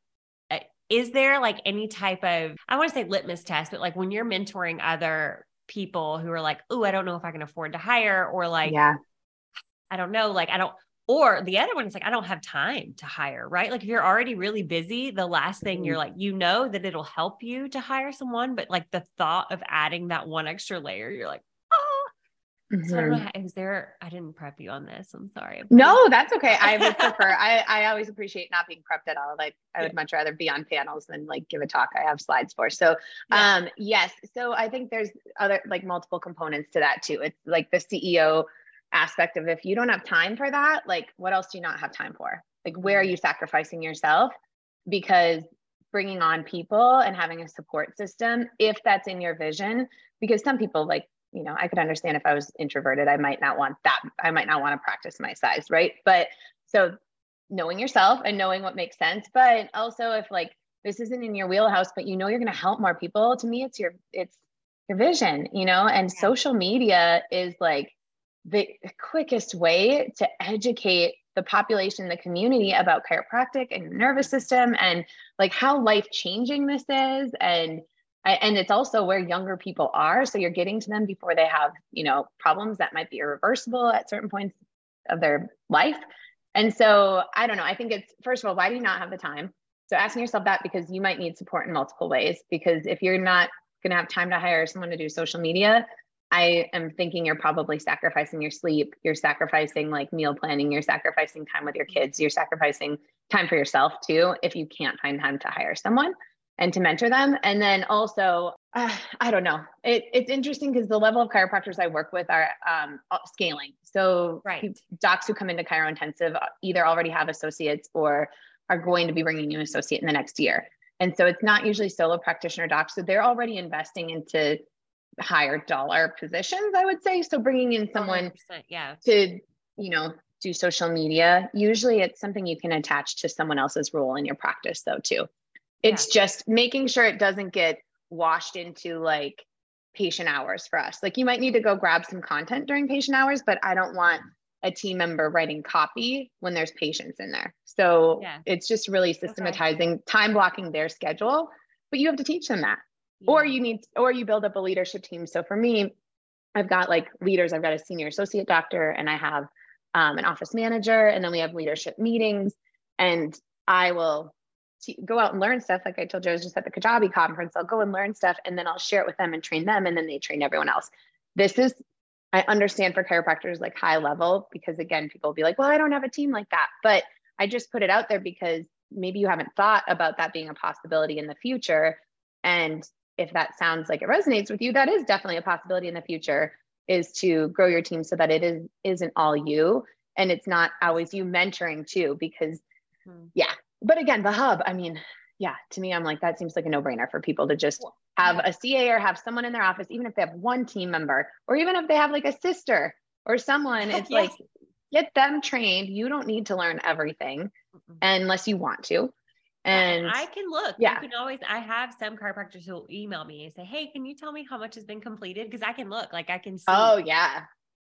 is there like any type of i want to say litmus test but like when you're mentoring other people who are like oh i don't know if i can afford to hire or like yeah i don't know like i don't or the other one is like i don't have time to hire right like if you're already really busy the last thing mm-hmm. you're like you know that it'll help you to hire someone but like the thought of adding that one extra layer you're like Mm-hmm. So I don't know, is there, I didn't prep you on this. I'm sorry. No, that's okay. I would prefer, I, I always appreciate not being prepped at all. Like I would yeah. much rather be on panels than like give a talk I have slides for. So yeah. um, yes. So I think there's other like multiple components to that too. It's like the CEO aspect of if you don't have time for that, like what else do you not have time for? Like where are mm-hmm. you sacrificing yourself? Because bringing on people and having a support system, if that's in your vision, because some people like you know, I could understand if I was introverted, I might not want that. I might not want to practice my size, right? But so knowing yourself and knowing what makes sense, but also if like this isn't in your wheelhouse, but you know you're going to help more people, to me it's your it's your vision, you know, and yeah. social media is like the quickest way to educate the population, the community about chiropractic and nervous system and like how life changing this is and and it's also where younger people are so you're getting to them before they have you know problems that might be irreversible at certain points of their life. And so i don't know i think it's first of all why do you not have the time? So asking yourself that because you might need support in multiple ways because if you're not going to have time to hire someone to do social media i am thinking you're probably sacrificing your sleep you're sacrificing like meal planning you're sacrificing time with your kids you're sacrificing time for yourself too if you can't find time to hire someone and to mentor them. And then also, uh, I don't know, it, it's interesting because the level of chiropractors I work with are um, scaling. So right. docs who come into Chiro Intensive uh, either already have associates or are going to be bringing an associate in the next year. And so it's not usually solo practitioner docs. So they're already investing into higher dollar positions, I would say. So bringing in someone yeah. to, you know, do social media, usually it's something you can attach to someone else's role in your practice, though, too. It's yeah. just making sure it doesn't get washed into like patient hours for us. Like you might need to go grab some content during patient hours, but I don't want a team member writing copy when there's patients in there. So yeah. it's just really systematizing, okay. time blocking their schedule, but you have to teach them that. Yeah. Or you need, or you build up a leadership team. So for me, I've got like leaders, I've got a senior associate doctor and I have um, an office manager, and then we have leadership meetings. And I will t- go out and learn stuff. Like I told you, I was just at the Kajabi conference. I'll go and learn stuff and then I'll share it with them and train them, and then they train everyone else. This is, I understand for chiropractors like high level because again, people will be like, well, I don't have a team like that. But I just put it out there because maybe you haven't thought about that being a possibility in the future. And if that sounds like it resonates with you, that is definitely a possibility in the future is to grow your team so that it is isn't all you and it's not always you mentoring too because hmm. yeah but again the hub i mean yeah to me i'm like that seems like a no-brainer for people to just have a ca or have someone in their office even if they have one team member or even if they have like a sister or someone it's yes. like get them trained you don't need to learn everything unless you want to and I can look. Yeah. You can always, I have some chiropractors who will email me and say, Hey, can you tell me how much has been completed? Cause I can look, like I can see. Oh, yeah.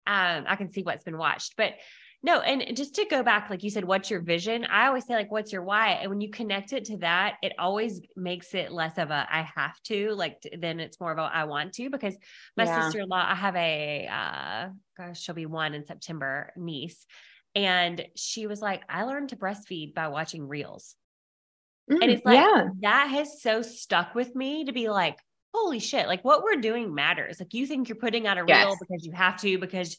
Um, I can see what's been watched. But no, and just to go back, like you said, what's your vision? I always say, like, what's your why? And when you connect it to that, it always makes it less of a I have to, like, then it's more of a I want to. Because my yeah. sister in law, I have a, uh, gosh, she'll be one in September, niece. And she was like, I learned to breastfeed by watching reels. Mm, and it's like yeah. that has so stuck with me to be like, holy shit, like what we're doing matters. Like you think you're putting out a yes. reel because you have to, because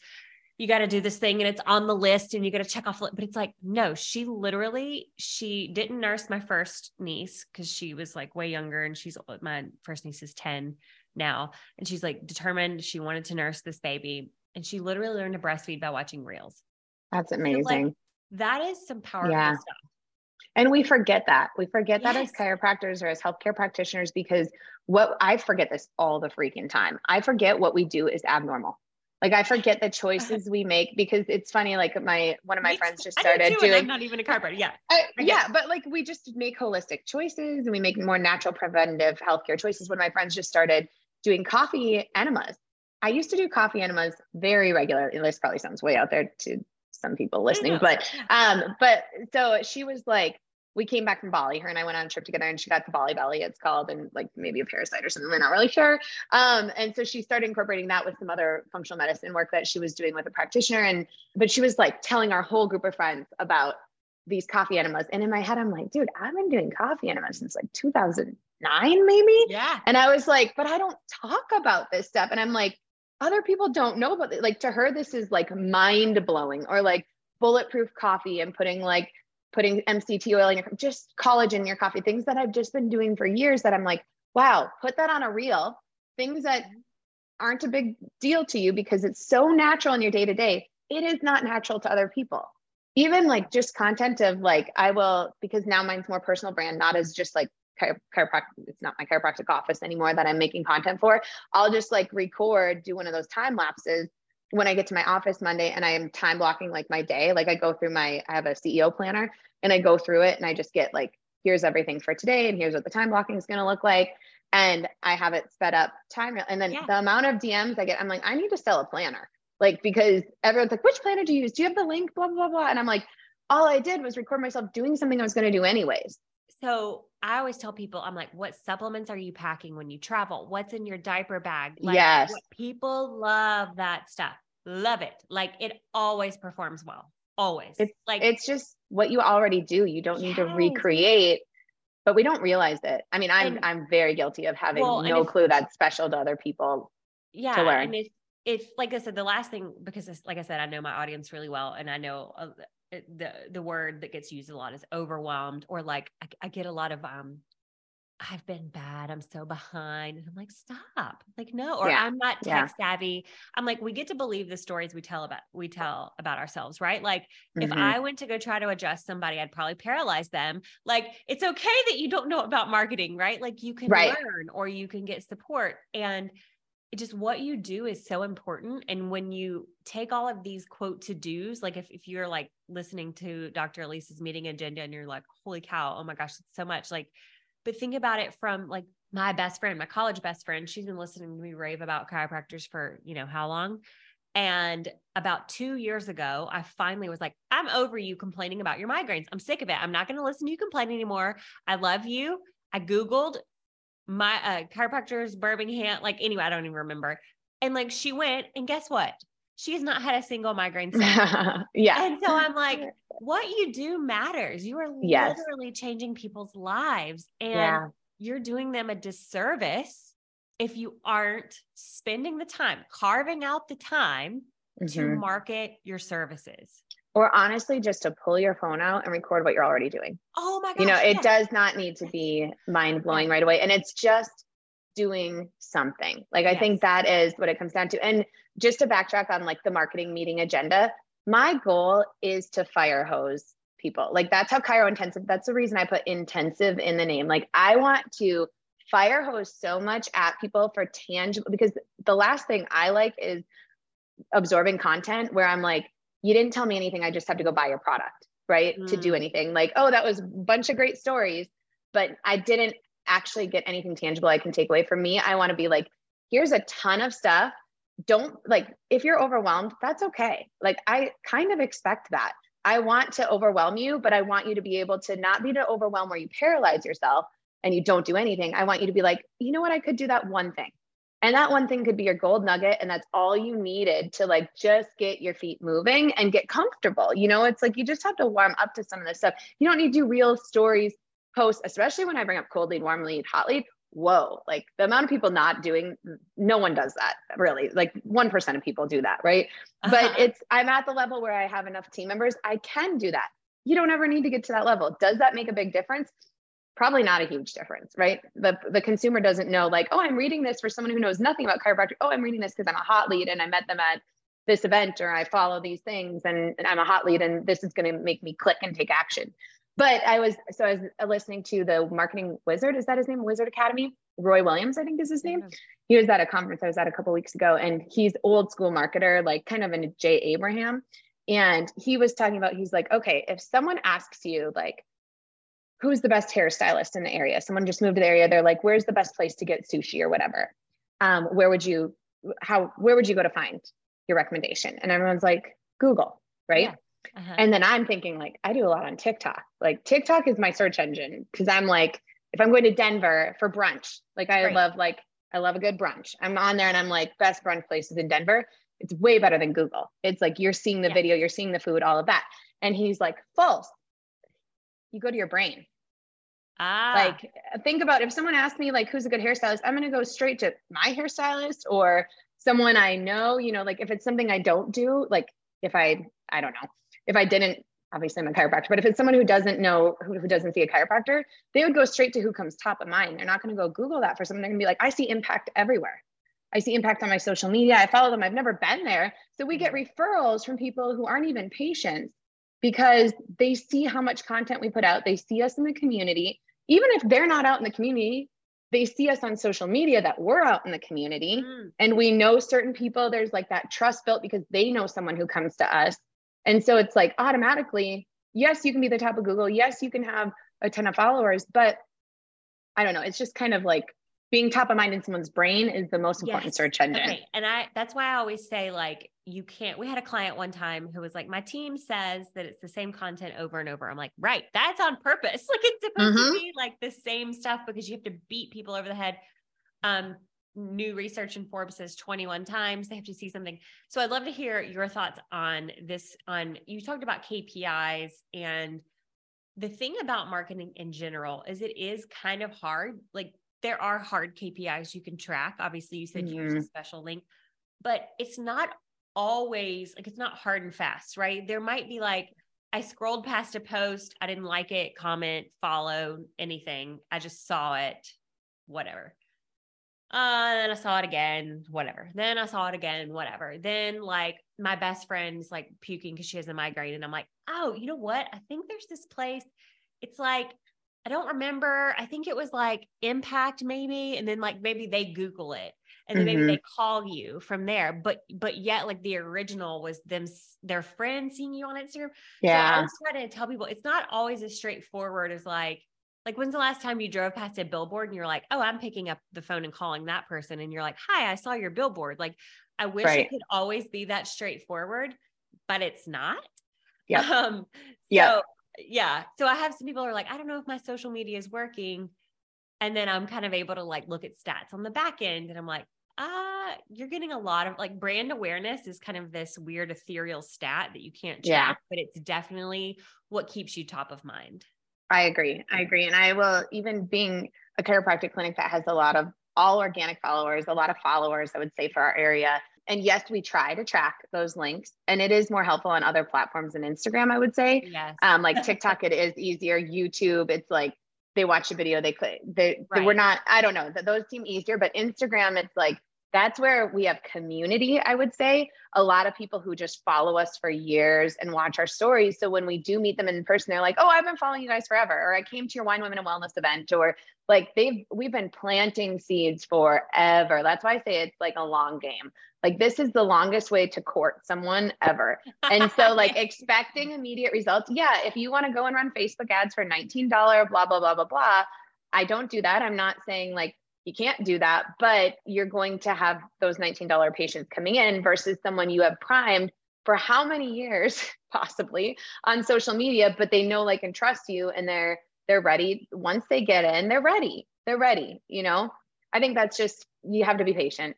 you got to do this thing and it's on the list and you got to check off but it's like no she literally she didn't nurse my first niece because she was like way younger and she's my first niece is 10 now and she's like determined she wanted to nurse this baby and she literally learned to breastfeed by watching reels that's amazing so like, that is some powerful yeah. stuff and we forget that. We forget yes. that as chiropractors or as healthcare practitioners because what I forget this all the freaking time. I forget what we do is abnormal. Like I forget the choices we make because it's funny. Like my one of my friends just started doing. I'm not even a chiropractor. Yeah, I, yeah, but like we just make holistic choices and we make more natural preventive healthcare choices. One of my friends just started doing coffee enemas. I used to do coffee enemas very regularly. This probably sounds way out there to some people listening, but um, but so she was like, we came back from Bali. Her and I went on a trip together, and she got the Bali belly. It's called, and like maybe a parasite or something. We're not really sure. Um, and so she started incorporating that with some other functional medicine work that she was doing with a practitioner. And but she was like telling our whole group of friends about these coffee enemas. And in my head, I'm like, dude, I've been doing coffee enemas since like 2009, maybe. Yeah. And I was like, but I don't talk about this stuff. And I'm like, other people don't know about it. Like to her, this is like mind blowing or like bulletproof coffee and putting like putting MCT oil in your just collagen in your coffee, things that I've just been doing for years that I'm like, wow, put that on a reel, things that aren't a big deal to you because it's so natural in your day to day. It is not natural to other people. Even like just content of like, I will, because now mine's more personal brand, not as just like chiropractic it's not my chiropractic office anymore that i'm making content for i'll just like record do one of those time lapses when i get to my office monday and i am time blocking like my day like i go through my i have a ceo planner and i go through it and i just get like here's everything for today and here's what the time blocking is going to look like. And i have it sped up time and then yeah. the amount of dms i get i'm like i need to sell a planner. Like because everyone's like which planner do you use? Do you have the link? Blah blah blah, blah. and i'm like all i did was record myself doing something i was going to do anyways so I always tell people, I'm like, what supplements are you packing when you travel? What's in your diaper bag? Like, yes. People love that stuff. Love it. Like it always performs well. Always. It's like it's just what you already do. You don't need to recreate, but we don't realize it. I mean, I'm and, I'm very guilty of having well, no if, clue that's special to other people. Yeah. To learn. And if, if like I said, the last thing, because like I said, I know my audience really well and I know uh, the the word that gets used a lot is overwhelmed or like I, I, get a lot of um I've been bad. I'm so behind. And I'm like, stop. Like, no, or yeah. I'm not tech yeah. savvy. I'm like, we get to believe the stories we tell about we tell about ourselves, right? Like mm-hmm. if I went to go try to adjust somebody, I'd probably paralyze them. Like it's okay that you don't know about marketing, right? Like you can right. learn or you can get support. And just what you do is so important. And when you take all of these quote to dos, like if, if you're like listening to Dr. Elise's meeting agenda and you're like, holy cow, oh my gosh, it's so much. Like, but think about it from like my best friend, my college best friend, she's been listening to me rave about chiropractors for, you know, how long? And about two years ago, I finally was like, I'm over you complaining about your migraines. I'm sick of it. I'm not going to listen to you complain anymore. I love you. I Googled my uh, chiropractors, Birmingham, like anyway, I don't even remember. And like she went, and guess what? She has not had a single migraine. yeah. And so I'm like, what you do matters. You are yes. literally changing people's lives. And yeah. you're doing them a disservice if you aren't spending the time, carving out the time mm-hmm. to market your services or honestly just to pull your phone out and record what you're already doing. Oh my god. You know, it does not need to be mind blowing right away and it's just doing something. Like I think that is what it comes down to. And just to backtrack on like the marketing meeting agenda, my goal is to fire hose people. Like that's how Chiro intensive, that's the reason I put intensive in the name. Like I want to fire hose so much at people for tangible because the last thing I like is absorbing content where I'm like, you didn't tell me anything. I just have to go buy your product, right? Mm. To do mm. anything. Like, oh, that was a bunch of great stories, but I didn't actually get anything tangible I can take away from me. I want to be like, here's a ton of stuff. Don't like, if you're overwhelmed, that's okay. Like, I kind of expect that. I want to overwhelm you, but I want you to be able to not be to overwhelm where you paralyze yourself and you don't do anything. I want you to be like, you know what? I could do that one thing. And that one thing could be your gold nugget. And that's all you needed to like just get your feet moving and get comfortable. You know, it's like you just have to warm up to some of this stuff. You don't need to do real stories, posts, especially when I bring up cold lead, warm lead, hot lead. Whoa, like the amount of people not doing, no one does that really. Like 1% of people do that, right? Uh-huh. But it's, I'm at the level where I have enough team members, I can do that. You don't ever need to get to that level. Does that make a big difference? Probably not a huge difference, right? The the consumer doesn't know like, oh, I'm reading this for someone who knows nothing about chiropractic. Oh, I'm reading this because I'm a hot lead and I met them at this event or I follow these things and, and I'm a hot lead and this is going to make me click and take action. But I was so I was uh, listening to the marketing wizard. Is that his name? Wizard Academy. Roy Williams, I think is his name. He was at a conference I was at a couple weeks ago, and he's old school marketer, like kind of a Jay Abraham. And he was talking about, he's like, okay, if someone asks you, like, who's the best hairstylist in the area? Someone just moved to the area. They're like, where's the best place to get sushi or whatever? Um, where would you, how, where would you go to find your recommendation? And everyone's like, Google, right? Yeah. Uh-huh. And then I'm thinking like, I do a lot on TikTok. Like TikTok is my search engine because I'm like, if I'm going to Denver for brunch, like I right. love like I love a good brunch. I'm on there and I'm like best brunch places in Denver. It's way better than Google. It's like you're seeing the yeah. video, you're seeing the food, all of that. And he's like, false. You go to your brain. Ah. Like think about if someone asked me like who's a good hairstylist, I'm going to go straight to my hairstylist or someone I know, you know, like if it's something I don't do, like if I I don't know, if I didn't obviously I'm a chiropractor, but if it's someone who doesn't know who, who doesn't see a chiropractor, they would go straight to who comes top of mind. They're not going to go Google that for something. They're going to be like, I see impact everywhere. I see impact on my social media. I follow them. I've never been there. So we get mm-hmm. referrals from people who aren't even patients because they see how much content we put out. They see us in the community even if they're not out in the community, they see us on social media that we're out in the community mm. and we know certain people. There's like that trust built because they know someone who comes to us. And so it's like automatically, yes, you can be the top of Google. Yes, you can have a ton of followers, but I don't know. It's just kind of like being top of mind in someone's brain is the most important yes. search engine. Okay. And I that's why I always say like you can't we had a client one time who was like my team says that it's the same content over and over. I'm like, "Right, that's on purpose." Like it's supposed mm-hmm. to be like the same stuff because you have to beat people over the head. Um new research in Forbes says 21 times they have to see something. So I'd love to hear your thoughts on this on you talked about KPIs and the thing about marketing in general is it is kind of hard. Like there are hard KPIs you can track. Obviously, you said mm-hmm. you use a special link, but it's not always like it's not hard and fast, right? There might be like, I scrolled past a post, I didn't like it, comment, follow, anything. I just saw it, whatever. Uh, then I saw it again, whatever. Then I saw it again, whatever. Then like my best friend's like puking because she has a migraine. And I'm like, oh, you know what? I think there's this place. It's like I don't remember. I think it was like impact maybe. And then like maybe they Google it. And then mm-hmm. maybe they call you from there but but yet like the original was them their friend seeing you on instagram. Yeah so i was trying to tell people it's not always as straightforward as like like when's the last time you drove past a billboard and you're like oh i'm picking up the phone and calling that person and you're like hi i saw your billboard. Like i wish right. it could always be that straightforward but it's not. Yeah um yeah so, yeah. So i have some people are like i don't know if my social media is working and then I'm kind of able to like look at stats on the back end and I'm like, ah, you're getting a lot of like brand awareness is kind of this weird ethereal stat that you can't track, yeah. but it's definitely what keeps you top of mind. I agree. I agree. And I will, even being a chiropractic clinic that has a lot of all organic followers, a lot of followers, I would say, for our area. And yes, we try to track those links, and it is more helpful on other platforms than Instagram, I would say. Yes. Um, like TikTok, it is easier. YouTube, it's like they watch a video, they click, they, right. they were not, I don't know, that those seem easier, but Instagram, it's like, that's where we have community, I would say. A lot of people who just follow us for years and watch our stories. So when we do meet them in person, they're like, oh, I've been following you guys forever. Or I came to your Wine Women and Wellness event. Or like they've, we've been planting seeds forever. That's why I say it's like a long game. Like this is the longest way to court someone ever. And so like expecting immediate results. Yeah. If you want to go and run Facebook ads for $19, blah, blah, blah, blah, blah. I don't do that. I'm not saying like you can't do that, but you're going to have those $19 patients coming in versus someone you have primed for how many years possibly on social media, but they know, like, and trust you and they're, they're ready. Once they get in, they're ready. They're ready. You know, I think that's just, you have to be patient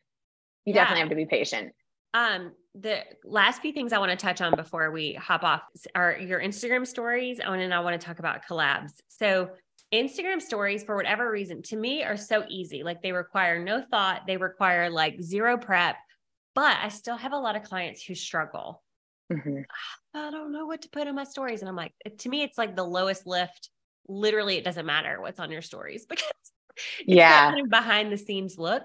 you yeah. definitely have to be patient. Um, the last few things I want to touch on before we hop off are your Instagram stories. Oh, and I want to talk about collabs. So Instagram stories, for whatever reason, to me are so easy. Like they require no thought, they require like zero prep, but I still have a lot of clients who struggle. Mm-hmm. I don't know what to put in my stories. And I'm like, to me, it's like the lowest lift. Literally, it doesn't matter what's on your stories because yeah, kind of behind the scenes look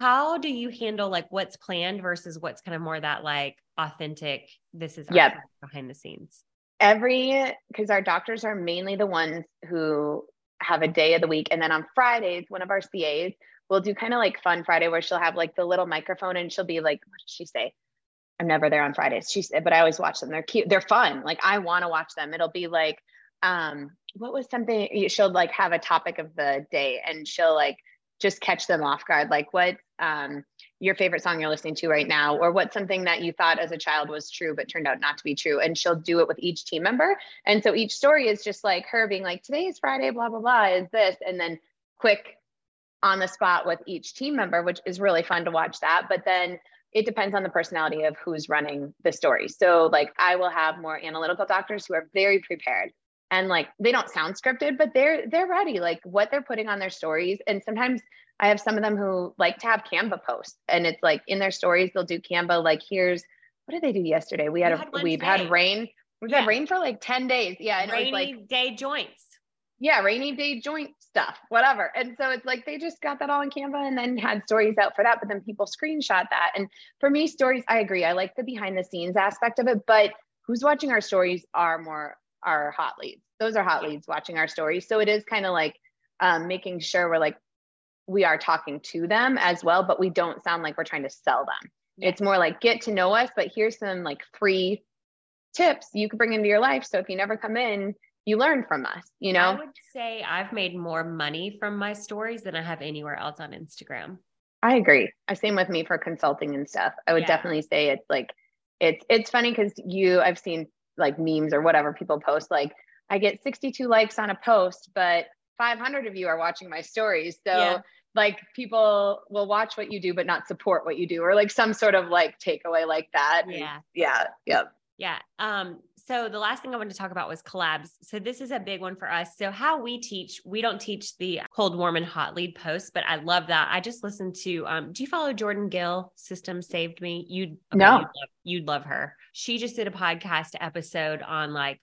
how do you handle like what's planned versus what's kind of more that like authentic this is yep. behind the scenes every because our doctors are mainly the ones who have a day of the week. And then on fridays one of our cas will do kind of like fun friday where she'll have like the little microphone and she'll be like what did she say? I'm never there on fridays. She said but i always watch them. They're cute. They're fun. Like i want to watch them. It'll be like um what was something she'll like have a topic of the day and she'll like just catch them off guard. Like what um, your favorite song you're listening to right now or what's something that you thought as a child was true but turned out not to be true and she'll do it with each team member. And so each story is just like her being like today is friday blah blah blah is this and then quick on the spot with each team member which is really fun to watch that. But then it depends on the personality of who's running the story. So like i will have more analytical doctors who are very prepared and like they don't sound scripted but they're they're ready like what they're putting on their stories and sometimes i have some of them who like to have canva posts and it's like in their stories they'll do canva like here's what did they do yesterday? We had, we had a we've had rain we've yeah. had rain for like 10 days. Yeah and rainy it was like day joints. Yeah rainy day joint stuff whatever and so it's like they just got that all in canva and then had stories out for that but then people screenshot that and for me stories i agree i like the behind the scenes aspect of it but who's watching our stories are more our hot leads. Those are hot leads watching our stories. So it is kind of like um, making sure we're like, we are talking to them as well, but we don't sound like we're trying to sell them. Yes. It's more like get to know us, but here's some like free tips you could bring into your life. So if you never come in, you learn from us, you know? I would say I've made more money from my stories than I have anywhere else on Instagram. I agree. I same with me for consulting and stuff. I would yeah. definitely say it's like it's it's funny because you I've seen like memes or whatever people post like i get 62 likes on a post but 500 of you are watching my stories. So yeah. like people will watch what you do but not support what you do or like some sort of like takeaway like that. Yeah. yeah yeah yeah um so the last thing I wanted to talk about was collabs. So this is a big one for us. So how we teach, we don't teach the cold, warm, and hot lead posts, but I love that. I just listened to. Um, do you follow Jordan Gill? System saved me. You'd okay, no, you'd love, you'd love her. She just did a podcast episode on like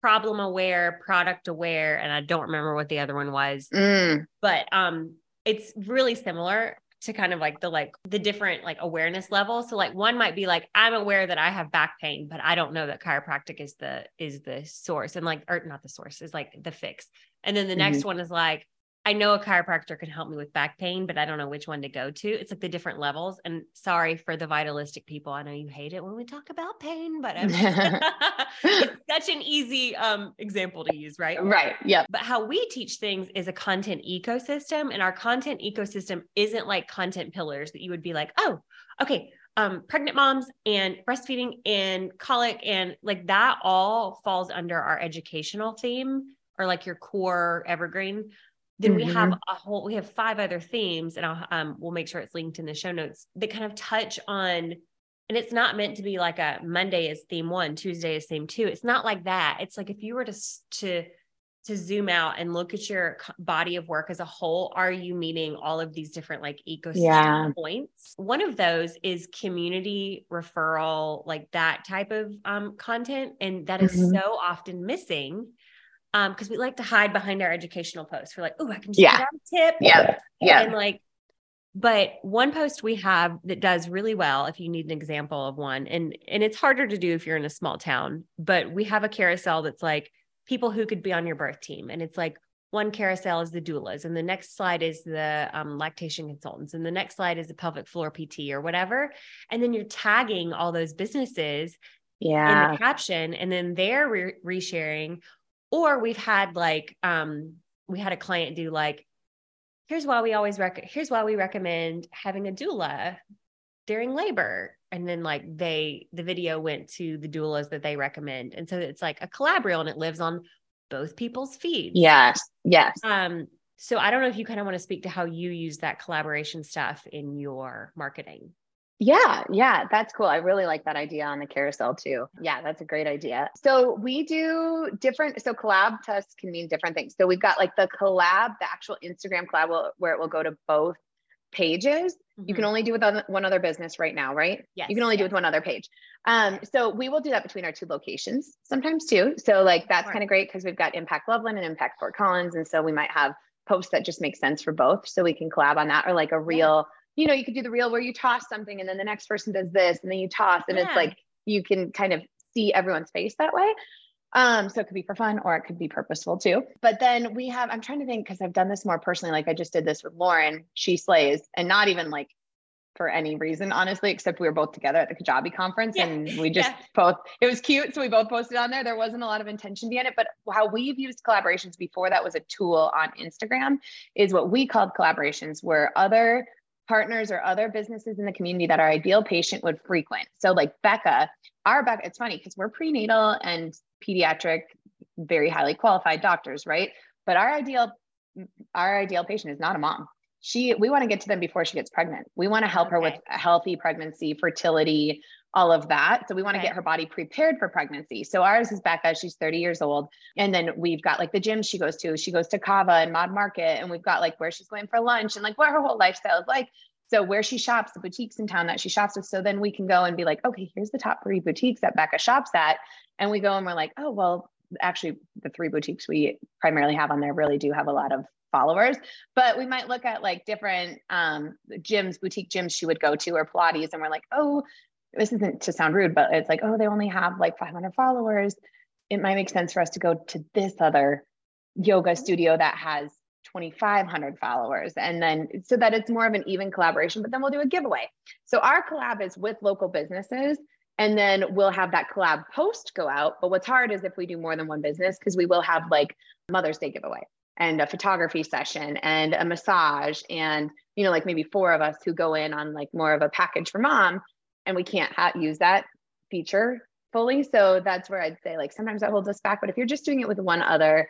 problem aware, product aware, and I don't remember what the other one was. Mm. But um, it's really similar to kind of like the like the different like awareness level. So like one might be like I'm aware that I have back pain, but I don't know that chiropractic is the is the source and like or not the source is like the fix. And then the mm-hmm. next one is like I know a chiropractor can help me with back pain, but I don't know which one to go to. It's like the different levels. And sorry for the vitalistic people. I know you hate it when we talk about pain, but it's such an easy um, example to use, right? Right. Yeah. But how we teach things is a content ecosystem, and our content ecosystem isn't like content pillars that you would be like, oh, okay, um, pregnant moms and breastfeeding and colic and like that all falls under our educational theme or like your core evergreen then mm-hmm. we have mm-hmm. a whole we have five other themes and I'll um we'll make sure it's linked in the show notes that kind of touch on and it's not meant to be like a Monday is theme 1 Tuesday is theme 2 it's not like that it's like if you were to to to zoom out and look at your body of work as a whole are you meeting all of these different like ecosystem yeah. points one of those is community referral like that type of um, content and that is mm-hmm. so often missing um because we like to hide behind our educational posts. We're like oh i can just yeah. a tip. Yeah. Yeah. And like but one post we have that does really well if you need an example of one and and it's harder to do if you're in a small town but we have a carousel that's like people who could be on your birth team and it's like one carousel is the doulas and the next slide is the um, lactation consultants and the next slide is the pelvic floor pt or whatever and then you're tagging all those businesses yeah in the caption and then they're re- resharing or we've had like um we had a client do like here's why we always rec here's why we recommend having a doula during labor. And then like they the video went to the doulas that they recommend. And so it's like a collab reel and it lives on both people's feeds. Yes yes. Um so i don't know if you kind of want to speak to how you use that collaboration stuff in your marketing yeah, yeah, that's cool. I really like that idea on the carousel too. Yeah, that's a great idea. So we do different, so collab tests can mean different things. So we've got like the collab, the actual Instagram collab will, where it will go to both pages. Mm-hmm. You can mm-hmm. only do with one other business right now, right? Yes. You can only yes. do with one other page. Um, so we will do that between our two locations sometimes too. So like that's kind of great because we've got Impact Loveland and Impact Fort Collins. And so we might have posts that just make sense for both. So we can collab on that or like a real yeah you know, you could do the reel where you toss something and then the next person does this and then you toss and yeah. it's like you can kind of see everyone's face that way. Um, so it could be for fun or it could be purposeful too. But then we have, I'm trying to think because I've done this more personally, like I just did this with Lauren, she slays, and not even like for any reason, honestly, except we were both together at the Kajabi conference yeah. and we just yeah. both, it was cute. So we both posted on there. There wasn't a lot of intention behind it, but how we've used collaborations before that was a tool on Instagram is what we called collaborations where other partners or other businesses in the community that our ideal patient would frequent. So, like Becca, our Becca, it's funny because we're prenatal and pediatric, very highly qualified doctors, right? But our ideal, our ideal patient is not a mom. She, we want to get to them before she gets pregnant. We want to help okay. her with healthy pregnancy, fertility, all of that. So we want to okay. get her body prepared for pregnancy. So ours is Becca. She's 30 years old. And then we've got like the gym she goes to. She goes to Kava and Mod Market. And we've got like where she's going for lunch and like what her whole lifestyle is like. So where she shops, the boutiques in town that she shops with. So then we can go and be like, okay, here's the top three boutiques that Becca shops at. And we go and we're like, oh, well, actually the three boutiques we primarily have on there really do have a lot of followers but we might look at like different um, gyms boutique gyms she would go to or pilates and we're like oh this isn't to sound rude, but it's like, oh, they only have like 500 followers. It might make sense for us to go to this other yoga mm-hmm. studio that has 2,500 followers. And then so that it's more of an even collaboration, but then we'll do a giveaway. So our collab is with local businesses. And then we'll have that collab post go out. But what's hard is if we do more than one business, because we will have like Mother's Day giveaway and a photography session and a massage and you know like maybe four of us who go in on like more of a package for mom and we can't ha- use that feature fully. So that's where I'd say like sometimes that holds us back. But if you're just doing it with one other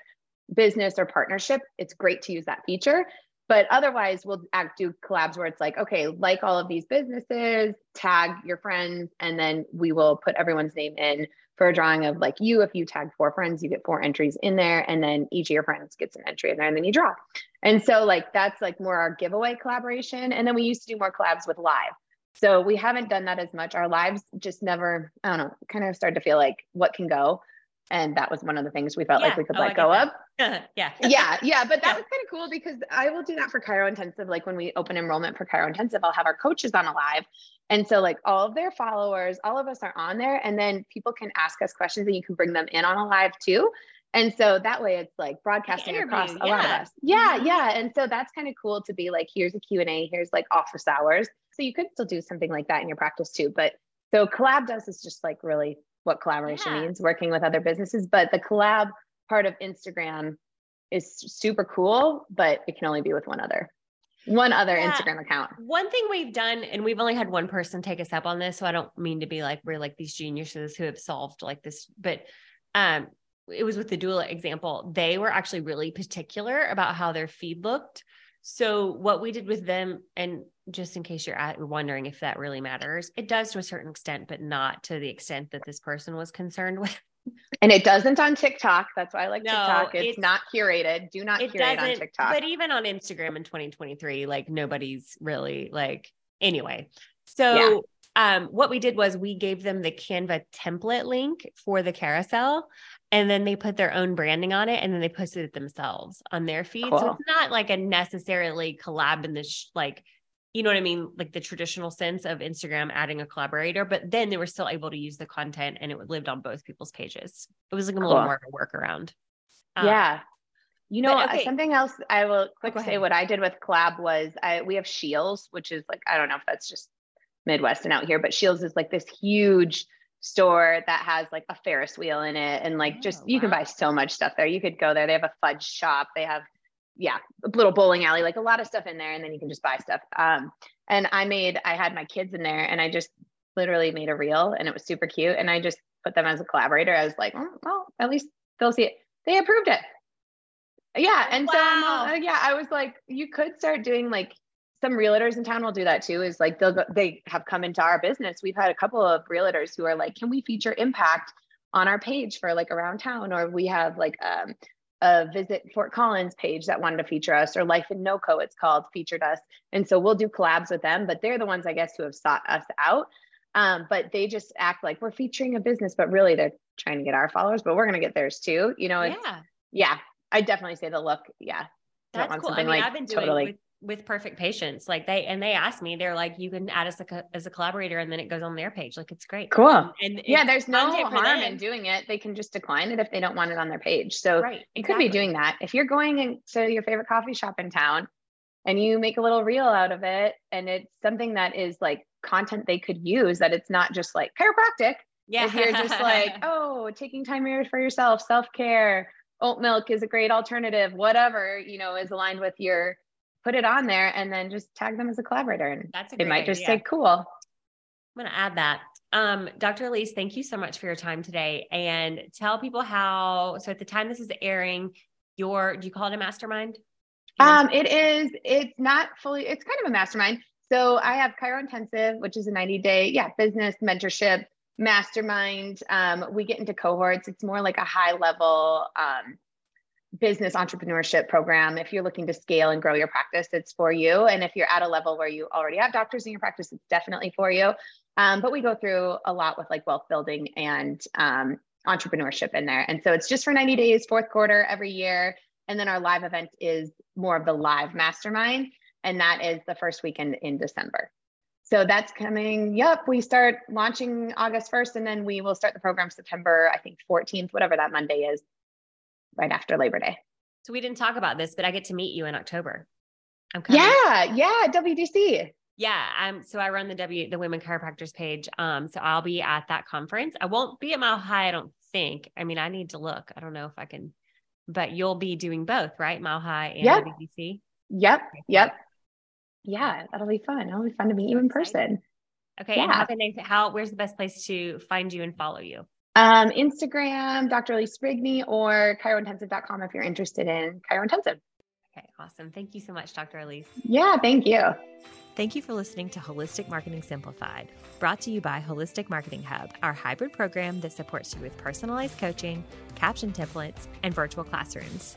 business or partnership, it's great to use that feature. But otherwise, we'll act do collabs where it's like, okay, like all of these businesses, tag your friends, and then we will put everyone's name in for a drawing of like you. If you tag four friends, you get four entries in there, and then each of your friends gets an entry in there, and then you draw. And so, like, that's like more our giveaway collaboration. And then we used to do more collabs with live. So we haven't done that as much. Our lives just never, I don't know, kind of started to feel like what can go. And that was one of the things we felt yeah. like we could oh, let go of. yeah. yeah. Yeah. But that yeah. was kind of cool because I will do that for Chiro Intensive. Like when we open enrollment for Chiro Intensive, I'll have our coaches on a live. And so like all of their followers, all of us are on there. And then people can ask us questions and you can bring them in on a live too. And so that way it's like broadcasting across a yeah. lot of us. Yeah, mm-hmm. yeah. And so that's kind of cool to be like, here's a Q&A, here's like office hours. So you could still do something like that in your practice too. But so collab does is just like really what collaboration yeah. means, working with other businesses. But the collab part of Instagram is super cool, but it can only be with one other one other yeah. Instagram account. One thing we've done, and we've only had one person take us up on this, so I don't mean to be like we're like these geniuses who have solved like this, but um, it was with the doula example. They were actually really particular about how their feed looked. So what we did with them, and just in case you're at, wondering if that really matters, it does to a certain extent, but not to the extent that this person was concerned with. And it doesn't on TikTok. That's why I like no, TikTok. It's, it's, not curated. Do not curate on TikTok. But even on Instagram in 2023, like nobody's really like anyway. So yeah. um what we did was we gave them the Canva template link for the carousel and then they put their own branding on it and then they posted it themselves on their feed. Cool. So it's not like a necessarily collab in this like you know what I mean? Like the traditional sense of Instagram adding a collaborator, but then they were still able to use the content and it lived on both people's pages. It was like a cool. little more of a workaround. Um, yeah. You know, okay. something else I will oh, quick oh, say what I did with Collab was I, we have Scheels which is like, I don't know if that's just Midwest and out here, but Scheels is like this huge store that has like a Ferris wheel in it. And like, just, oh, you can buy so much stuff there. You could go there. They have a fudge shop. They have yeah, a little bowling alley, like a lot of stuff in there, and then you can just buy stuff. Um, and I made, I had my kids in there, and I just literally made a reel, and it was super cute, and I just put them as a collaborator. I was like, oh, well, at least they'll see it. They approved it. Yeah, and wow. so uh, yeah, I was like, you could start doing like some realtors in town will do that too. Is like they'll go, they have come into our business. We've had a couple of realtors who are like, can we feature impact on our page for like around town, or we have like um, a visit Fort Collins page that wanted to feature us, or Life in NoCo, it's called, featured us. And so we'll do collabs with them, but they're the ones, I guess, who have sought us out. Um, but they just act like we're featuring a business, but really they're trying to get our followers, but we're going to get theirs too. You know, yeah. yeah, I definitely say the look. Yeah. That's cool. I mean, like I've been doing totally- with with perfect patience like they and they asked me they're like you can add us a, as a collaborator and then it goes on their page like it's great. Cool. And, and yeah there's no harm in doing it. They can just decline it if they don't want it on their page. So right, you exactly. could be doing that. If you're going into your favorite coffee shop in town and you make a little reel out of it and it's something that is like content they could use that it's not just like chiropractic. Yeah. If you're just like oh taking time for yourself self-care oat milk is a great alternative whatever you know is aligned with your put it on there and then just tag them as a collaborator and that's they might idea. just say cool. I'm going to add that. Um, dr elise thank you so much for your time today. And tell people how so at the time this is airing your do you call it a mastermind? Um it is it's not fully it's kind of a mastermind. So i have chiro intensive which is a 90 day yeah business mentorship mastermind. Um, we get into cohorts. It's more like a high level um, business entrepreneurship program. If you're looking to scale and grow your practice, it's for you. And if you're at a level where you already have doctors in your practice, it's definitely for you. Um, but we go through a lot with like wealth building and um, entrepreneurship in there. And so it's just for 90 days, fourth quarter every year. And then our live event is more of the live mastermind. And that is the first weekend in December. So that's coming. Yep. We start launching August 1st, and then we will start the program September, I think 14th, whatever that Monday is right after Labor Day. So we didn't talk about this, but I get to meet you in October. I'm coming. Yeah, yeah, WDC. Yeah, um, so I run the W the Women Chiropractors page. Um, so I'll be at that conference. I won't be at Mile High, I don't think. I mean, I need to look. I don't know if I can, but you'll be doing both, right? Mile High and yep. WDC. Yep. Yep. Yeah, that'll be fun. It'll be fun to meet you in person. Okay. Yeah. And how can they how where's the best place to find you and follow you? Um, Instagram, Dr. Elise Rigney, or chirointensive.com if you're interested in chirointensive. Okay, awesome. Thank you so much, Dr. Elise. Yeah, thank you. Thank you for listening to Holistic Marketing Simplified, brought to you by Holistic Marketing Hub, our hybrid program that supports you with personalized coaching, caption templates, and virtual classrooms.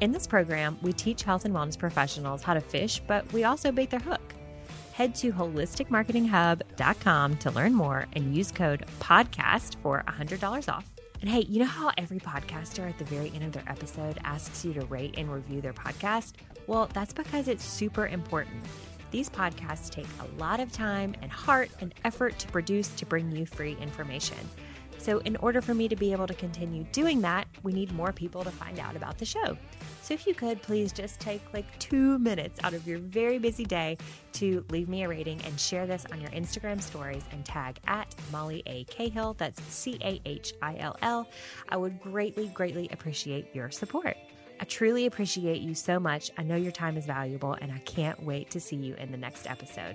In this program, we teach health and wellness professionals how to fish, but we also bait their hook head to holisticmarketinghub.com to learn more and use code PODCAST for $100 off. And hey, you know how every podcaster at the very end of their episode asks you to rate and review their podcast? Well, that's because it's super important. These podcasts take a lot of time and heart and effort to produce to bring you free information. So, in order for me to be able to continue doing that, we need more people to find out about the show. So, if you could please just take like two minutes out of your very busy day to leave me a rating and share this on your Instagram stories and tag at Molly A. Cahill, that's C A H I L L, I would greatly, greatly appreciate your support. I truly appreciate you so much. I know your time is valuable, and I can't wait to see you in the next episode.